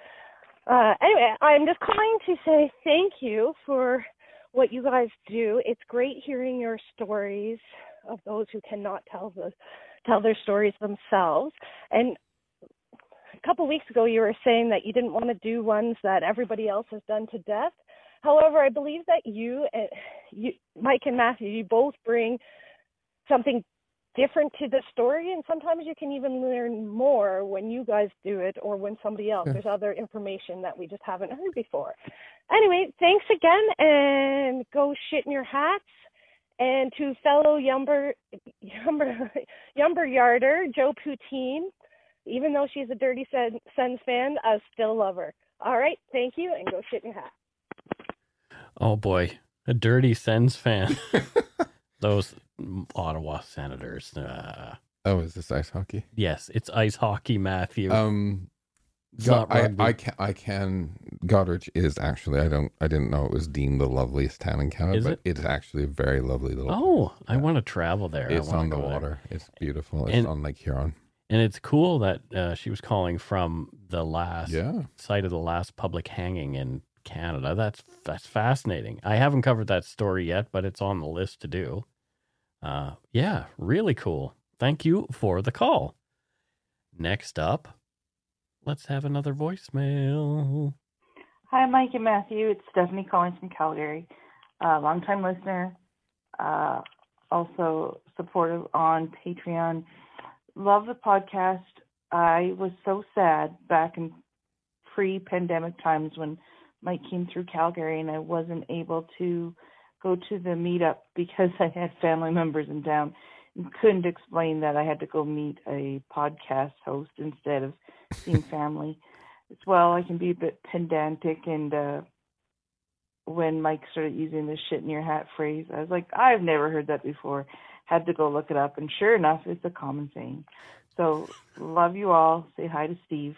Uh, anyway, I'm just calling to say thank you for what you guys do. It's great hearing your stories of those who cannot tell the tell their stories themselves. And a couple weeks ago, you were saying that you didn't want to do ones that everybody else has done to death. However, I believe that you, uh, you, Mike and Matthew, you both bring something different to the story, and sometimes you can even learn more when you guys do it or when somebody else. There's other information that we just haven't heard before. Anyway, thanks again, and go shit in your hats. And to fellow Yumber, Yumber, Yumber Yarder, Joe Poutine, even though she's a Dirty Sens fan, I still love her. All right, thank you, and go shit in your hat. Oh boy, a dirty Sens fan. Those Ottawa Senators. Uh, oh, is this ice hockey? Yes, it's ice hockey, Matthew. Um, It's Go- not I. I can I can Goderich is actually I don't I didn't know it was deemed the loveliest town in Canada, Is but it? it's actually a very lovely little. oh, I want to travel there. It's wanna on the go there. water. It's beautiful. It's And- on Lake Huron. And it's cool that uh, she was calling from the last Yeah. site of the last public hanging in Canada. That's that's fascinating. I haven't covered that story yet, but it's on the list to do. Uh, yeah, really cool. Thank you for the call. Next up, let's have another voicemail. Hi, Mike and Matthew. It's Stephanie calling from Calgary. Uh, longtime listener, uh, also supportive on Patreon. Love the podcast. I was so sad back in pre pandemic times when Mike came through Calgary and I wasn't able to go to the meetup because I had family members in town and couldn't explain that I had to go meet a podcast host instead of seeing family. As well, I can be a bit pedantic and uh when Mike started using the shit in your hat phrase, I was like, I've never heard that before. Had to go look it up and sure enough it's a common saying. So love you all. Say hi to Steve,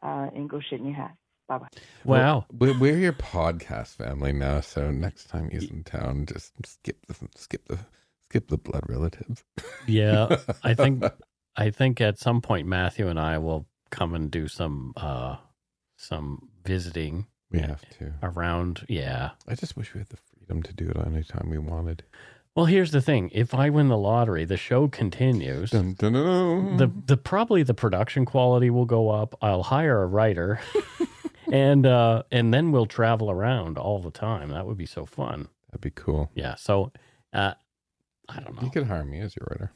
uh, and go shit in your hat. Bye bye. Wow. We're, we're your podcast family now, so next time he's in town, just skip the skip the skip the blood relative. Yeah, I think I think at some point Matthew and I will come and do some uh some visiting. We have to around. Yeah, I just wish we had the freedom to do it anytime we wanted. Well, here's the thing: if I win the lottery, the show continues. Dun, dun, dun. The the probably the production quality will go up. I'll hire a writer, and uh, and then we'll travel around all the time. That would be so fun. That'd be cool. Yeah. So, uh, I don't know. You could hire me as your writer.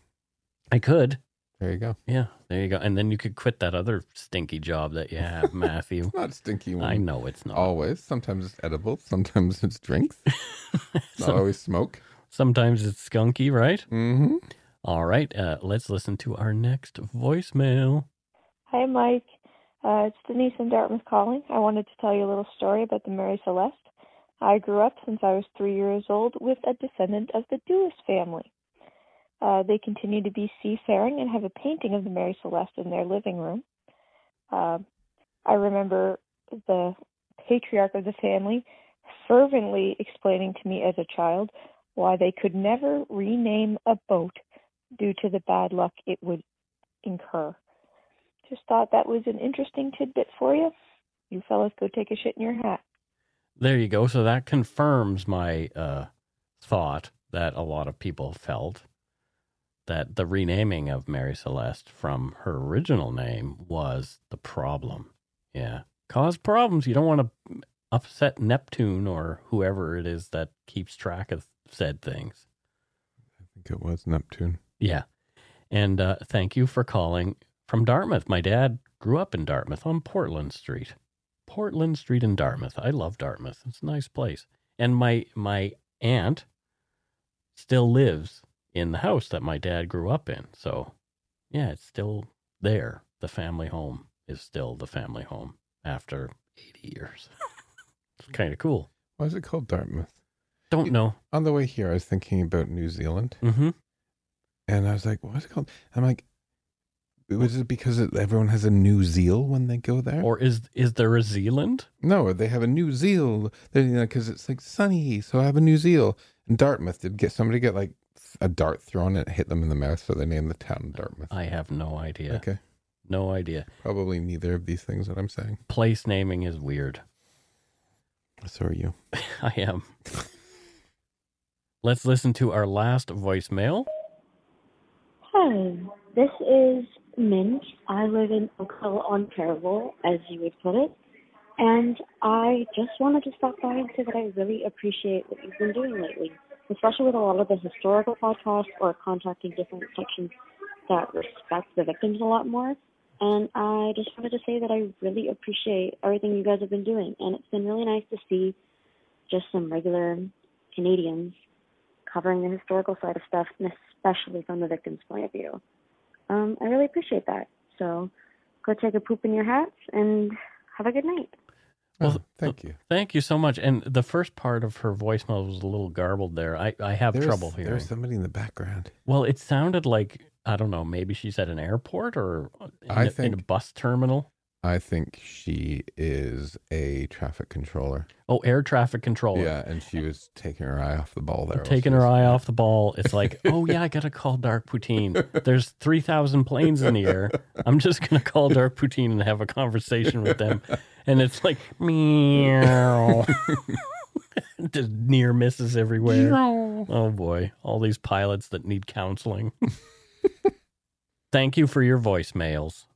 I could. There you go. Yeah, there you go. And then you could quit that other stinky job that you have, Matthew. It's not stinky. One. I know it's not. Always. Sometimes it's edible. Sometimes it's drinks. not always smoke. Sometimes it's skunky, right? Mm-hmm. All right. Uh, let's listen to our next voicemail. Hi, Mike. Uh, it's Denise in Dartmouth calling. I wanted to tell you a little story about the Mary Celeste. I grew up since I was three years old with a descendant of the Dewis family. Uh, they continue to be seafaring and have a painting of the Mary Celeste in their living room. Uh, I remember the patriarch of the family fervently explaining to me as a child why they could never rename a boat due to the bad luck it would incur. Just thought that was an interesting tidbit for you. You fellas go take a shit in your hat. There you go. So that confirms my uh, thought that a lot of people felt that the renaming of Mary Celeste from her original name was the problem. Yeah. Cause problems. You don't want to upset Neptune or whoever it is that keeps track of said things. I think it was Neptune. Yeah. And uh, thank you for calling from Dartmouth. My dad grew up in Dartmouth on Portland Street. Portland Street in Dartmouth. I love Dartmouth. It's a nice place. And my my aunt still lives in the house that my dad grew up in. So, yeah, it's still there. The family home is still the family home after 80 years. it's kind of cool. Why is it called Dartmouth? Don't know. On the way here, I was thinking about New Zealand, Mm-hmm. and I was like, "What's it called?" I'm like, "Was it because everyone has a New Zeal when they go there?" Or is is there a Zealand? no, they have a New Zeal. They, you know, because it's like sunny, so I have a New Zeal. And Dartmouth did get somebody get like a dart thrown and it hit them in the mouth, so they named the town Dartmouth. I have no idea. Okay, No idea. probably neither of these things that I'm saying. Place naming is weird. So are you. I am. Let's listen to our last voicemail. Hi, this is Minch. I live in Oakville, Ontario, as you would put it. And I just wanted to stop by and say that I really appreciate what you've been doing lately, especially with a lot of the historical podcasts or contacting different sections that respect the victims a lot more. And I just wanted to say that I really appreciate everything you guys have been doing. And it's been really nice to see just some regular Canadians covering the historical side of stuff, and especially from the victim's point of view. Um, I really appreciate that. So go take a poop in your hats and have a good night. Well, thank you. Thank you so much. And the first part of her voicemail was a little garbled there. I, I have There's- trouble hearing. There's somebody in the background. Well, it sounded like I don't know. Maybe she's at an airport or in, I a, in a bus terminal. I think she is a traffic controller. Oh, air traffic controller. Yeah, and she was taking her eye off the ball there. Taking her eye off the ball. It's like, oh yeah, I gotta call Dark Poutine. There's three thousand planes in the air. I'm just gonna call Dark Poutine and have a conversation with them. And it's like meow. Just near misses everywhere. Meow. Oh boy, all these pilots that need counseling. Thank you for your voicemails.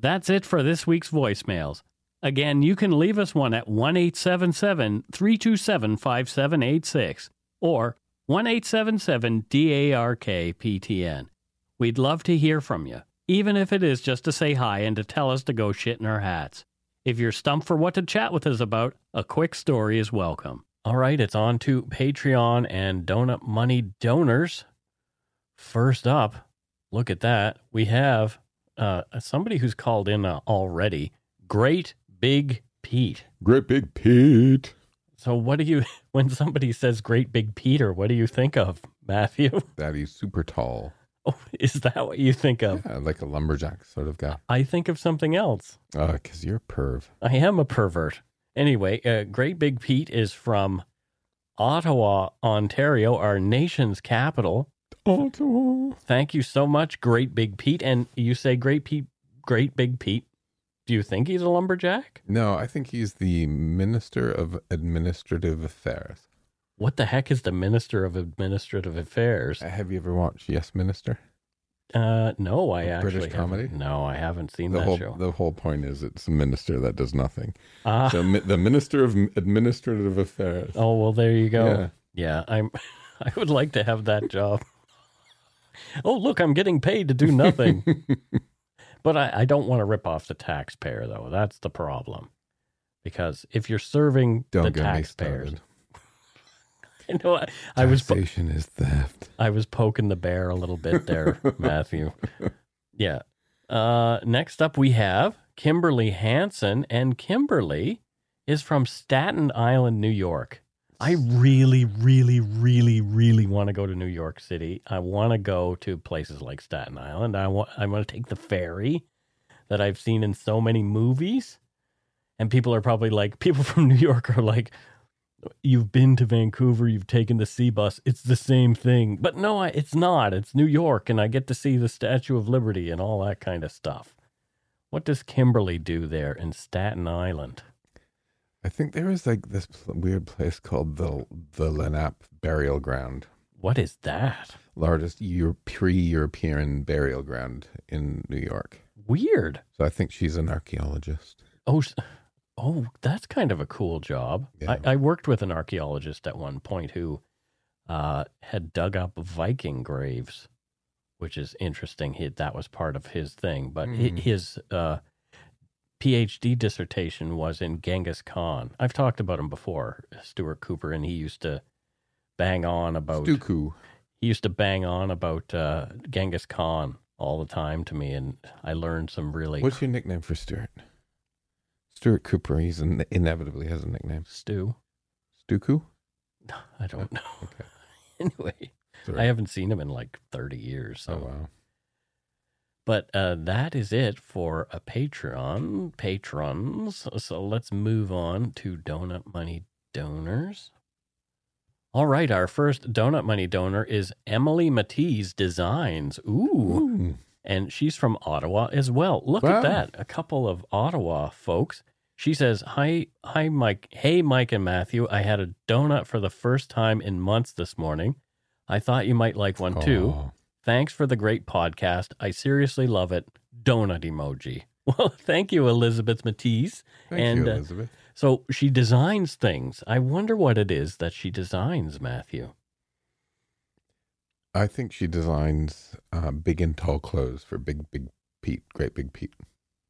That's it for this week's voicemails. Again, you can leave us one at 1 877 327 5786 or 1 877 DARK PTN. We'd love to hear from you, even if it is just to say hi and to tell us to go shit in our hats. If you're stumped for what to chat with us about, a quick story is welcome. All right, it's on to Patreon and Donut Money donors. First up, look at that. We have uh, somebody who's called in uh, already. Great Big Pete. Great Big Pete. So, what do you, when somebody says Great Big Peter, what do you think of, Matthew? That he's super tall. Oh, is that what you think of? Yeah, like a lumberjack sort of guy. I think of something else. Uh, cause you're a perv. I am a pervert. Anyway, uh, Great Big Pete is from Ottawa, Ontario, our nation's capital. Ottawa. Thank you so much, Great Big Pete. And you say Great Pete, Great Big Pete. Do you think he's a lumberjack? No, I think he's the Minister of Administrative Affairs. What the heck is the Minister of Administrative Affairs? Have you ever watched Yes Minister? Uh, no, I actually British comedy? No, I haven't seen The that whole show. the whole point is it's a minister that does nothing. Ah. So mi- the Minister of Administrative Affairs. Oh well, there you go. Yeah. Yeah, I'm. I would like to have that job. Oh look, I'm getting paid to do nothing. but I, I don't want to rip off the taxpayer though. That's the problem. Because if you're serving Don't the taxpayers. I know I, I was po- Taxation is theft. I was poking the bear a little bit there, Matthew. Yeah. Uh, next up, we have Kimberly Hanson, and Kimberly is from Staten Island, New York. I really, really, really, really want to go to New York City. I want to go to places like Staten Island. I want I want to take the ferry that I've seen in so many movies. And people are probably like, people from New York are like, you've been to Vancouver, you've taken the sea bus. It's the same thing. But no, I, it's not. It's New York, and I get to see the Statue of Liberty and all that kind of stuff. What does Kimberly do there in Staten Island? I think there is like this pl- weird place called the the Lenape Burial Ground, What is that? largest Euro- pre-European burial ground in New York. Weird. So I think she's an archaeologist. Oh, Oh, that's kind of a cool job. Yeah. I, I worked with an archaeologist at one point who uh, had dug up Viking graves, which is interesting. He, that was part of his thing. But Hmm. his uh, PhD dissertation was in Genghis Khan. I've talked about him before, Stuart Cooper, and he used to bang on about Stuku. he used to bang on about uh, Genghis Khan all the time to me, and I learned some really What's your nickname for Stuart? Stuart Cooper. He's in, inevitably has a nickname. Stu. Stuku. I don't know. Okay. anyway, Sorry. I haven't seen him in like 30 years. So. Oh wow. But uh, that is it for a Patreon patrons. So let's move on to Donut Money donors. All right, our first Donut Money donor is Emily Matisse Designs. Ooh. And she's from Ottawa as well. Look Wow. at that. A couple of Ottawa folks. She says, Hi, hi, Mike. Hey, Mike and Matthew. I had a donut for the first time in months this morning. I thought you might like one too. Oh. Thanks for the great podcast. I seriously love it. Donut emoji. Well, thank you, Elizabeth Matisse. Thank and you, uh, Elizabeth. so she designs things. I wonder what it is that she designs, Matthew. I think she designs uh, big and tall clothes for Big Big Pete, Great Big Pete.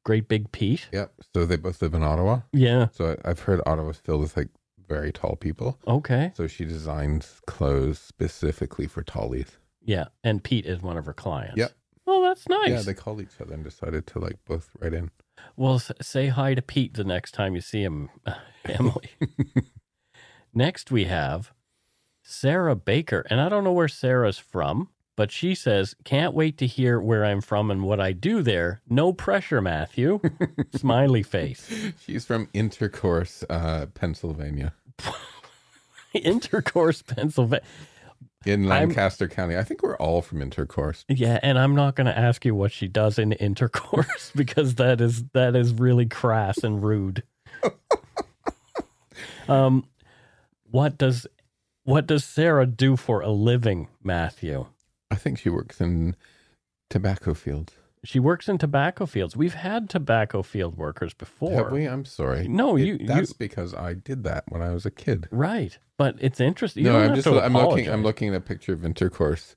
Great Big Pete? Yep. So they both live in Ottawa. Yeah. So I, I've heard Ottawa's filled with like very tall people. Okay. So she designs clothes specifically for tallies. Yeah. And Pete is one of her clients. Yep. Well, that's nice. Yeah, they called each other and decided to like both write in. Well, s- say hi to Pete the next time you see him, Emily. next, we have Sarah Baker. And I don't know where Sarah's from, but she says, Can't wait to hear where I'm from and what I do there. No pressure, Matthew. Smiley face. She's from Intercourse, uh, Pennsylvania, Intercourse, Pennsylvania. In I'm- Lancaster County. I think we're all from Intercourse. Yeah, and I'm not going to ask you what she does in intercourse because that is that is really crass and rude. um, what does what does Sarah do for a living, Matthew? I think she works in tobacco fields. She works in tobacco fields. We've had tobacco field workers before. Have we? I'm sorry. No, It- you- you- That's because I did that when I was a kid. Right, but it's interesting. You no, I'm just. I'm looking. I'm looking at a picture of Intercourse,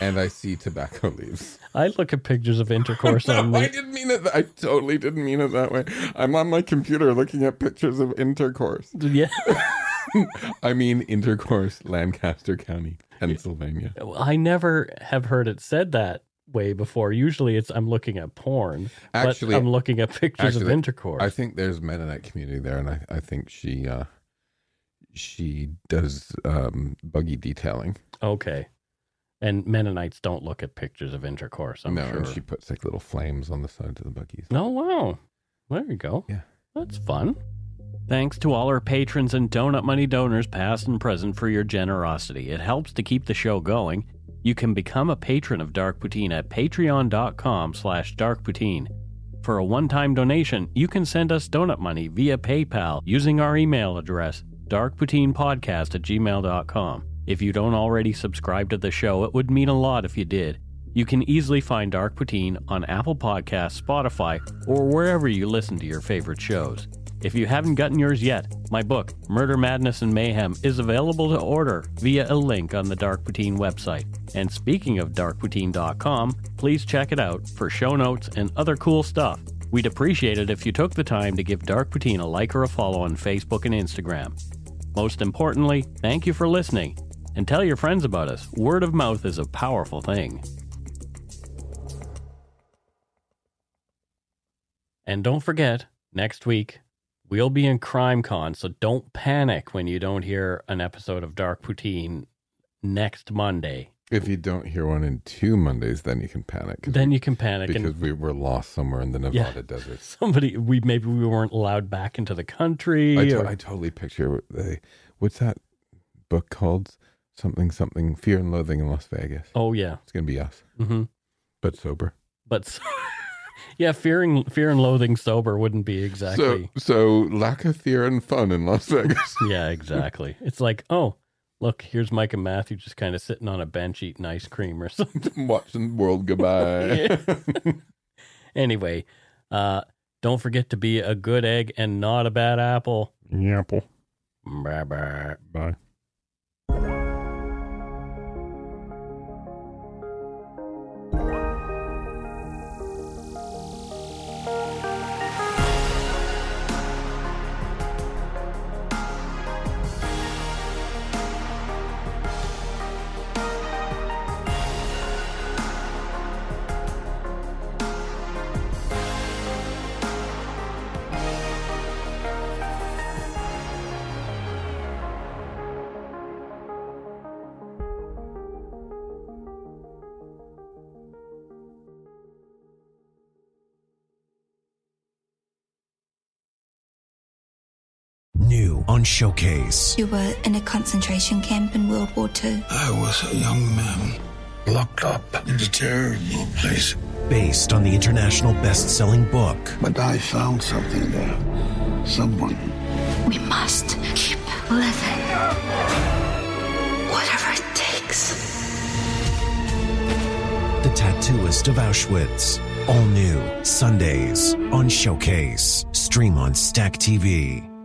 and I see tobacco leaves. I look at pictures of intercourse on no, I didn't mean it. I totally didn't mean it that way. I'm on my computer looking at pictures of Intercourse. yeah. I mean Intercourse, Lancaster County, Pennsylvania. I never have heard it said that way before. Usually, it's I'm looking at porn. Actually, but I'm looking at pictures of intercourse. I think there's Mennonite community there, and I, I think she uh, she does um, buggy detailing. Okay. And Mennonites don't look at pictures of intercourse, I'm no, sure. and she puts like little flames on the sides of the buggies. Oh, wow. There you go. Yeah. That's fun. Thanks to all our patrons and Donut Money donors, past and present, for your generosity. It helps to keep the show going. You can become a patron of Dark Poutine at patreon.com slash darkpoutine. For a one-time donation, you can send us donut money via PayPal using our email address, darkpoutinepodcast at gmail.com. If you don't already subscribe to the show, it would mean a lot if you did. You can easily find Dark Poutine on Apple Podcasts, Spotify, or wherever you listen to your favorite shows. If you haven't gotten yours yet, my book, Murder, Madness, and Mayhem, is available to order via a link on the Dark Poutine website. And speaking of darkpoutine.com, please check it out for show notes and other cool stuff. We'd appreciate it if you took the time to give Dark Poutine a like or a follow on Facebook and Instagram. Most importantly, thank you for listening and tell your friends about us. Word of mouth is a powerful thing. And don't forget, next week we'll be in CrimeCon, so don't panic when you don't hear an episode of Dark Poutine next Monday. If you don't hear one in two Mondays, then you can panic. Then you can panic because and we were lost somewhere in the Nevada desert. somebody we maybe we weren't allowed back into the country. I, to- or- I totally picture they. What's that book called? Something something. Fear and Loathing in Las Vegas. oh yeah, It's gonna be us, hmm but sober. but s- yeah, fearing fear and loathing sober wouldn't be exactly. So so lack of fear and fun in Las Vegas. yeah, exactly. It's like oh. Look, here's Mike and Matthew just kind of sitting on a bench eating ice cream or something. Watching the world goodbye. anyway, uh, Don't forget to be a good egg and not a bad apple. Apple. Bye bye. Bye. On Showcase. You were in a concentration camp in World War II. I was a young man locked up in a terrible place. Based on the international best selling book. But I found something there. Someone. We must keep living. Whatever it takes. The Tattooist of Auschwitz. All new Sundays on Showcase. Stream on Stack TV.